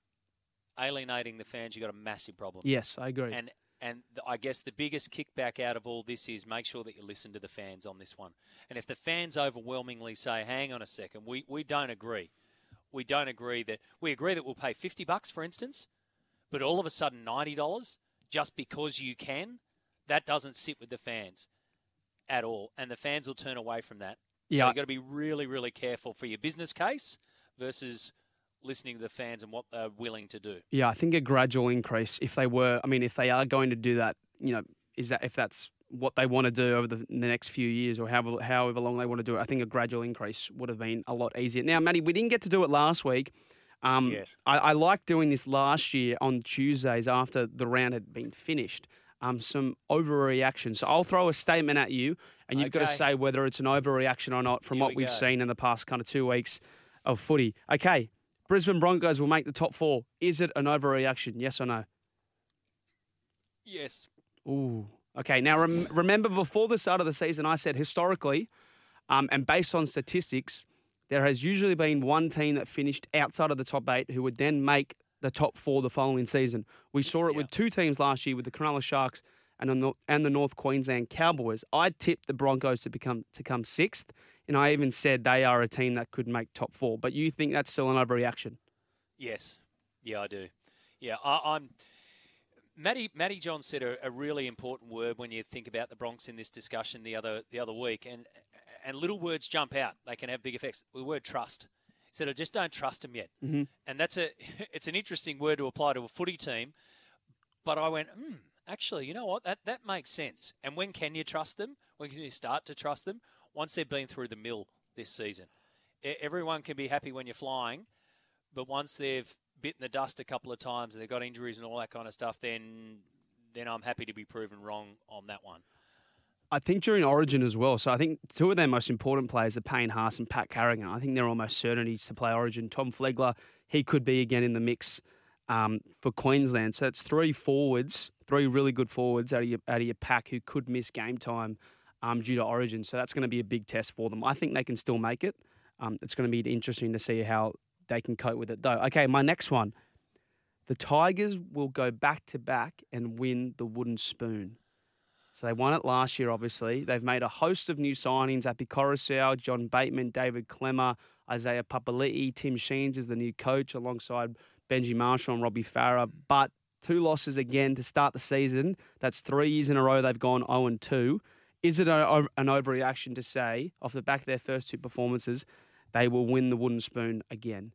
alienating the fans, you've got a massive problem. Yes, I agree. And and the, I guess the biggest kickback out of all this is make sure that you listen to the fans on this one. And if the fans overwhelmingly say, "Hang on a second, we we don't agree," we don't agree that we agree that we'll pay fifty bucks, for instance, but all of a sudden ninety dollars just because you can, that doesn't sit with the fans at all, and the fans will turn away from that. So Yeah. you've got to be really, really careful for your business case versus listening to the fans and what they're willing to do. Yeah, I think a gradual increase. If they were, I mean, if they are going to do that, you know, is that if that's what they want to do over the, the next few years or however, however long they want to do it. I think a gradual increase would have been a lot easier. Now, Matty, we didn't get to do it last week. Um, Yes. I, I liked doing this last year on Tuesdays after the round had been finished. Um, some overreaction. So I'll throw a statement at you, and you've got to say whether it's an overreaction or not from Here what we we've go. seen in the past kind of two weeks of footy. Okay, Brisbane Broncos will make the top four. Is it an overreaction? Yes or no? Yes. Ooh. Okay. Now, rem- remember before the start of the season, I said historically, um, and based on statistics, there has usually been one team that finished outside of the top eight who would then make the top four the following season. We saw it with two teams last year with the Cronulla Sharks and the, and the North Queensland Cowboys. I tipped the Broncos to become to come sixth, and I even said they are a team that could make top four. But you think that's still an overreaction? Yes. Yeah, I do. Yeah, I, I'm. Matty, Matty John said a, a really important word when you think about the Bronx in this discussion the other the other week, and and little words jump out. They can have big effects. The word trust. He said, "I just don't trust them yet," Mhm. and that's a it's an interesting word to apply to a footy team. But I went, hmm, actually, you know what? That that makes sense. And when can you trust them? When can you start to trust them? Once they've been through the mill this season. Everyone can be happy when you're flying, but once they've bitten the dust a couple of times and they've got injuries and all that kind of stuff, then then I'm happy to be proven wrong on that one. I think during Origin as well. So I think two of their most important players are Payne Haas and Pat Carrigan. I think they're almost certainties to play Origin. Tom Flegler, he could be again in the mix um, for Queensland. So it's three forwards, three really good forwards out of your, out of your pack who could miss game time um, due to Origin. So that's going to be a big test for them. I think they can still make it. Um, it's going to be interesting to see how they can cope with it, though. Okay, my next one. The Tigers will go back to back and win the wooden spoon. So they won it last year, obviously. They've made a host of new signings. Api Koroisau, John Bateman, David Klemmer, Isaiah Papali'i, Tim Sheens is the new coach alongside Benji Marshall and Robbie Farah. But two losses again to start the season. That's three years in a row they've gone 0 and 2. Is it an overreaction to say, off the back of their first two performances, they will win the wooden spoon again?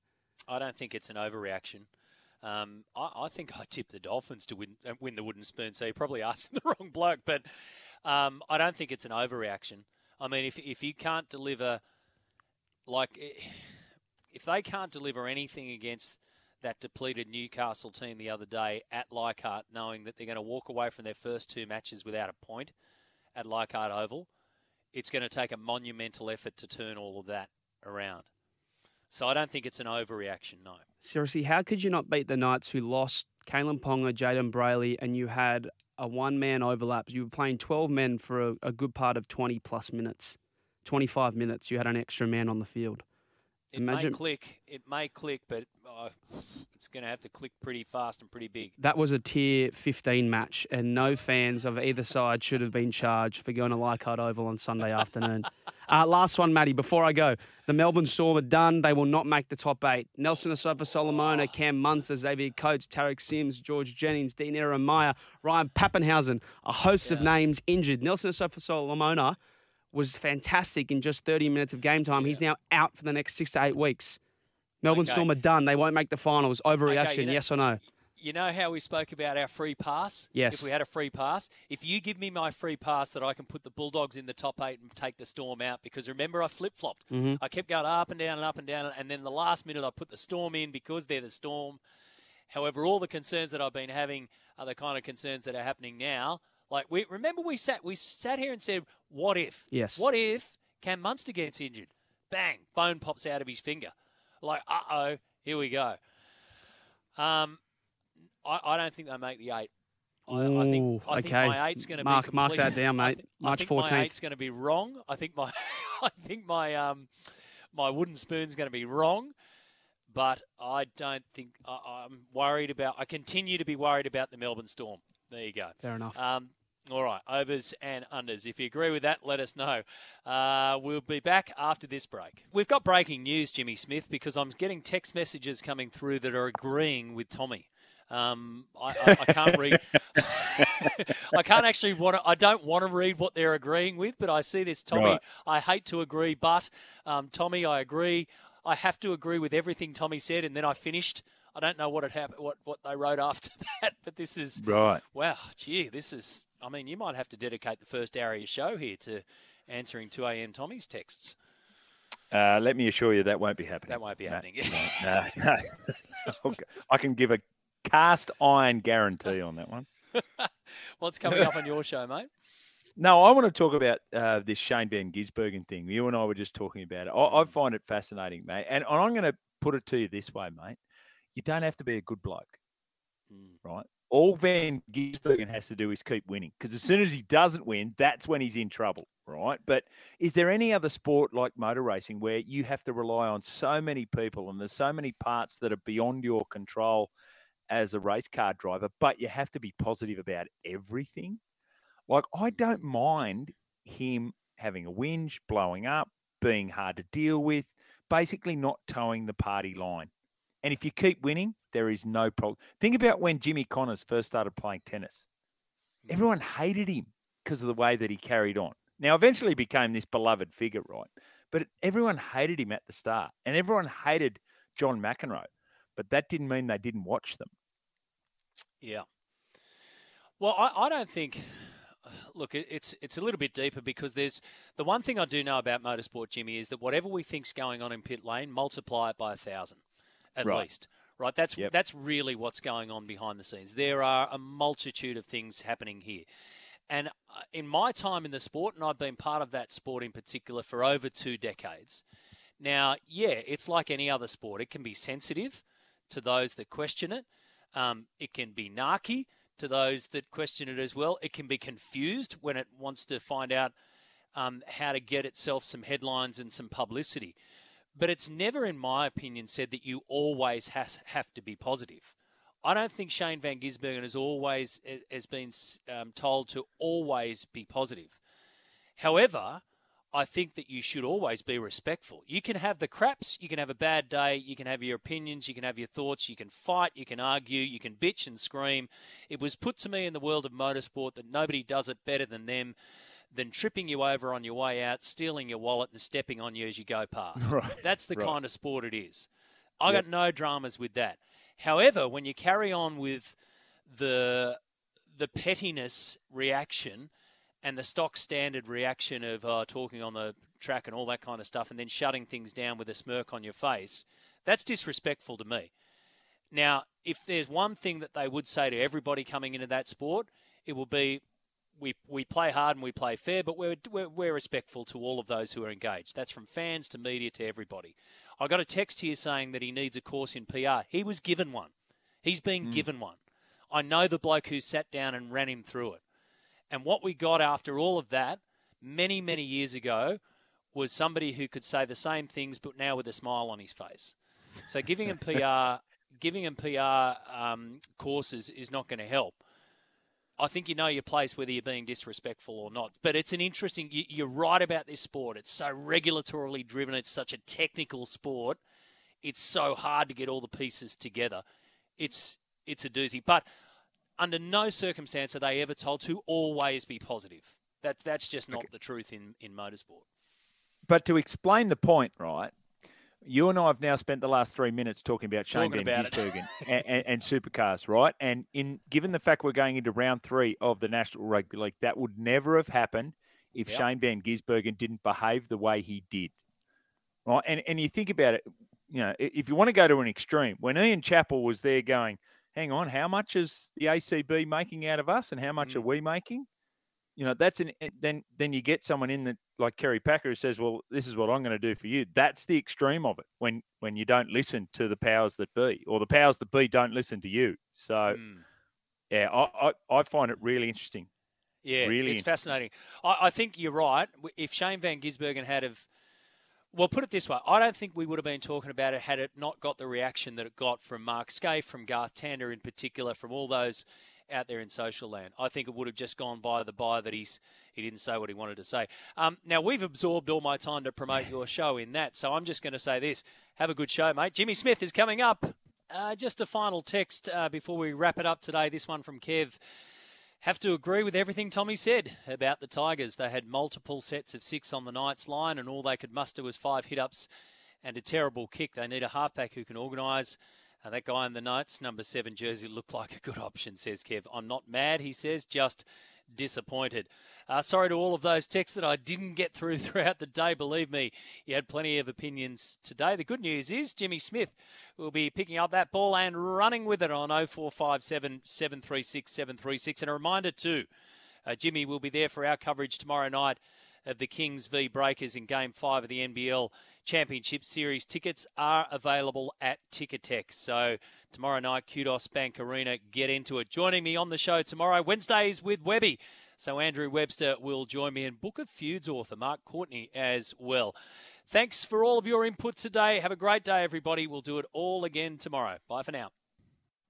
I don't think it's an overreaction. Um, I, I think I tipped the Dolphins to win uh, win the wooden spoon, so you're probably asked the wrong bloke. But um, I don't think it's an overreaction. I mean, if if you can't deliver, like, eh, if they can't deliver anything against that depleted Newcastle team the other day at Leichhardt, knowing that they're going to walk away from their first two matches without a point at Leichhardt Oval, it's going to take a monumental effort to turn all of that around. So I don't think it's an overreaction, no. Seriously, how could you not beat the Knights who lost Kalyn Ponga, Jayden Brailey, and you had a one man overlap? You were playing 12 men for a, a good part of 20 plus minutes. 25 minutes, you had an extra man on the field. It Imagine may click. It may click, but uh, it's going to have to click pretty fast and pretty big. that was a tier 15 match, and no fans of either side should have been charged for going to Leichhardt Oval on Sunday afternoon. Uh, last one, Matty, before I go. The Melbourne Storm are done. They will not make the top eight. Nelson Asofa Solomona, Cam Munster, Xavier Coates, Tariq Sims, George Jennings, Dean Meyer, Ryan Papenhuyzen, a host of names injured. Nelson Asofa Solomona was fantastic in just 30 minutes of game time. He's now out for the next six to eight weeks. Melbourne Okay. Storm are done. They won't make the finals. Overreaction, Okay, you know- yes or no? You know how we spoke about our free pass? Yes. If we had a free pass, if you give me my free pass that I can put the Bulldogs in the top eight and take the Storm out, because remember I flip flopped. Mhm. I kept going up and down and up and down, and then the last minute I put the Storm in because they're the Storm. However, all the concerns that I've been having are the kind of concerns that are happening now. Like we remember we sat we sat here and said, "What if? Yes. What if Cam Munster gets injured? Bang! Bone pops out of his finger. Like, uh oh, here we go. Um, I, I don't think they make the eight. I, I think Ooh, I think okay. my eight's going to Mark- be mark that down, I mate. thi- March I think 14th. my eight's going to be wrong. I think my I think my um my wooden spoon's going to be wrong. But I don't think I, I'm worried about. I continue to be worried about the Melbourne Storm. There you go. Fair enough. Um, all right, overs and unders. If you agree with that, let us know. Uh, we'll be back after this break. We've got breaking news, Jimmy Smith, because I'm getting text messages coming through that are agreeing with Tommy. Um, I, I, I can't read. I can't actually want to. I don't want to read what they're agreeing with, but I see this, Tommy. Right. I hate to agree, but um, Tommy, I agree. I have to agree with everything Tommy said, and then I finished. I don't know what it happened, what what they wrote after that, but this is Right. Wow, gee, this is. I mean, you might have to dedicate the first hour of your show here to answering two a.m. Tommy's texts. Uh, let me assure you that won't be happening. That won't be happening. no, no, no. I can give a cast iron guarantee on that one. What's coming up on your show, mate? No, I want to talk about uh, this Shane Van Gisbergen thing. You and I were just talking about it. I, I find it fascinating, mate. And I'm going to put it to you this way, mate. You don't have to be a good bloke, mm. right? All Van Gisbergen has to do is keep winning because as soon as he doesn't win, that's when he's in trouble, right? But is there any other sport like motor racing where you have to rely on so many people and there's so many parts that are beyond your control as a race car driver, but you have to be positive about everything? Like, I mm. don't mind him having a whinge, blowing up, being hard to deal with, basically not toeing the party line. And if you keep winning, there is no problem. Think about when Jimmy Connors first started playing tennis. Hmm. Everyone hated him because of the way that he carried on. Now, eventually he became this beloved figure, right? But everyone hated him at the start, and everyone hated John McEnroe. But that didn't mean they didn't watch them. Yeah. Well, I, I don't think. Look, it's it's a little bit deeper because there's the one thing I do know about motorsport, Jimmy, is that whatever we think's going on in pit lane, multiply it by a thousand, at Right. least. Right. That's that's really what's going on behind the scenes. There are a multitude of things happening here. And uh, in my time in the sport, and I've been part of that sport in particular for over two decades. Now, yeah, it's like any other sport. It can be sensitive to those that question it. Um, it can be narky to those that question it as well. It can be confused when it wants to find out um, how to get itself some headlines and some publicity. But it's never, in my opinion, said that you always has, have to be positive. I don't think Shane Van Gisbergen has always has been um, told to always be positive. However, I think that you should always be respectful. You can have the craps, you can have a bad day, you can have your opinions, you can have your thoughts, you can fight, you can argue, you can bitch and scream. It was put to me in the world of motorsport that nobody does it better than them than tripping you over on your way out, stealing your wallet, and stepping on you as you go past. Right. That's the Right. kind of sport it is. I Yep. got no dramas with that. However, when you carry on with the the pettiness reaction and the stock standard reaction of uh, talking on the track and all that kind of stuff, and then shutting things down with a smirk on your face, that's disrespectful to me. Now, if there's one thing that they would say to everybody coming into that sport, it will be we, we play hard and we play fair, but we're, we're, we're respectful to all of those who are engaged. That's from fans to media to everybody. I got a text here saying that he needs a course in PR. He was given one. He's been given one. I know the bloke who sat down and ran him through it. And what we got after all of that, many, many years ago, was somebody who could say the same things, but now with a smile on his face. So giving him PR, giving him PR um, courses is not going to help. I think you know your place whether you're being disrespectful or not. But it's an interesting. You, you're right about this sport. It's so regulatorily driven. It's such a technical sport. It's so hard to get all the pieces together. It's it's a doozy. But under no circumstance are they ever told to always be positive. That that's just not the truth in in motorsport. But to explain the point, right? You and I have now spent the last three minutes talking about Shane Talking Van. Gisbergen and, and, and supercars, right? And in given the fact we're going into round three of the National Rugby League, that would never have happened if Yep. Shane Van Gisbergen didn't behave the way he did, right? And and you think about it, you know, if you want to go to an extreme, when Ian Chappell was there going, hang on, how much is the ACB making out of us, and how much are Mm. we making? You know, that's an eh, then then you get someone in that like Kerry Packer who says, "Well, this is what I'm going to do for you." That's the extreme of it when when you don't listen to the powers that be, or the powers that be don't listen to you. So, Hmm. yeah, I, I I find it really interesting. Yeah, really it's fascinating. I, I think you're right. If Shane Van Gisbergen had of well, put it this way, I don't think we would have been talking about it had it not got the reaction that it got from Mark Skaife, from Garth Tander in particular, from all those out there in social land. I think it would have just gone by the by that he's he didn't say what he wanted to say. Um, now we've absorbed all my time to promote your show in that, so I'm just going to say this: have a good show, mate. Jimmy Smith is coming up. Uh, just a final text uh, before we wrap it up today. This one from Kev. Have to agree with everything Tommy said about the Tigers. They had multiple sets of six on the Knights line, and all they could muster was five hit ups and a terrible kick. They need a halfback who can organise. Uh, that guy in the Knights, number seven jersey, looked like a good option, says Kev. I'm not mad, he says, just disappointed. Uh, sorry to all of those texts that I didn't get through throughout the day. Believe me, you had plenty of opinions today. The good news is Jimmy Smith will be picking up that ball and running with it on 0457 736 736. And a reminder, too, uh, Jimmy will be there for our coverage tomorrow night of the Kings v Breakers in Game 5 of the NBL Championship Series. Tickets are available at Ticketek. So tomorrow night, Kudos Bank Arena, get into it. Joining me on the show tomorrow, Wednesdays with Webby. So Andrew Webster will join me and Book of Feuds author Mark Courtney as well. Thanks for all of your input today. Have a great day, everybody. We'll do it all again tomorrow. Bye for now.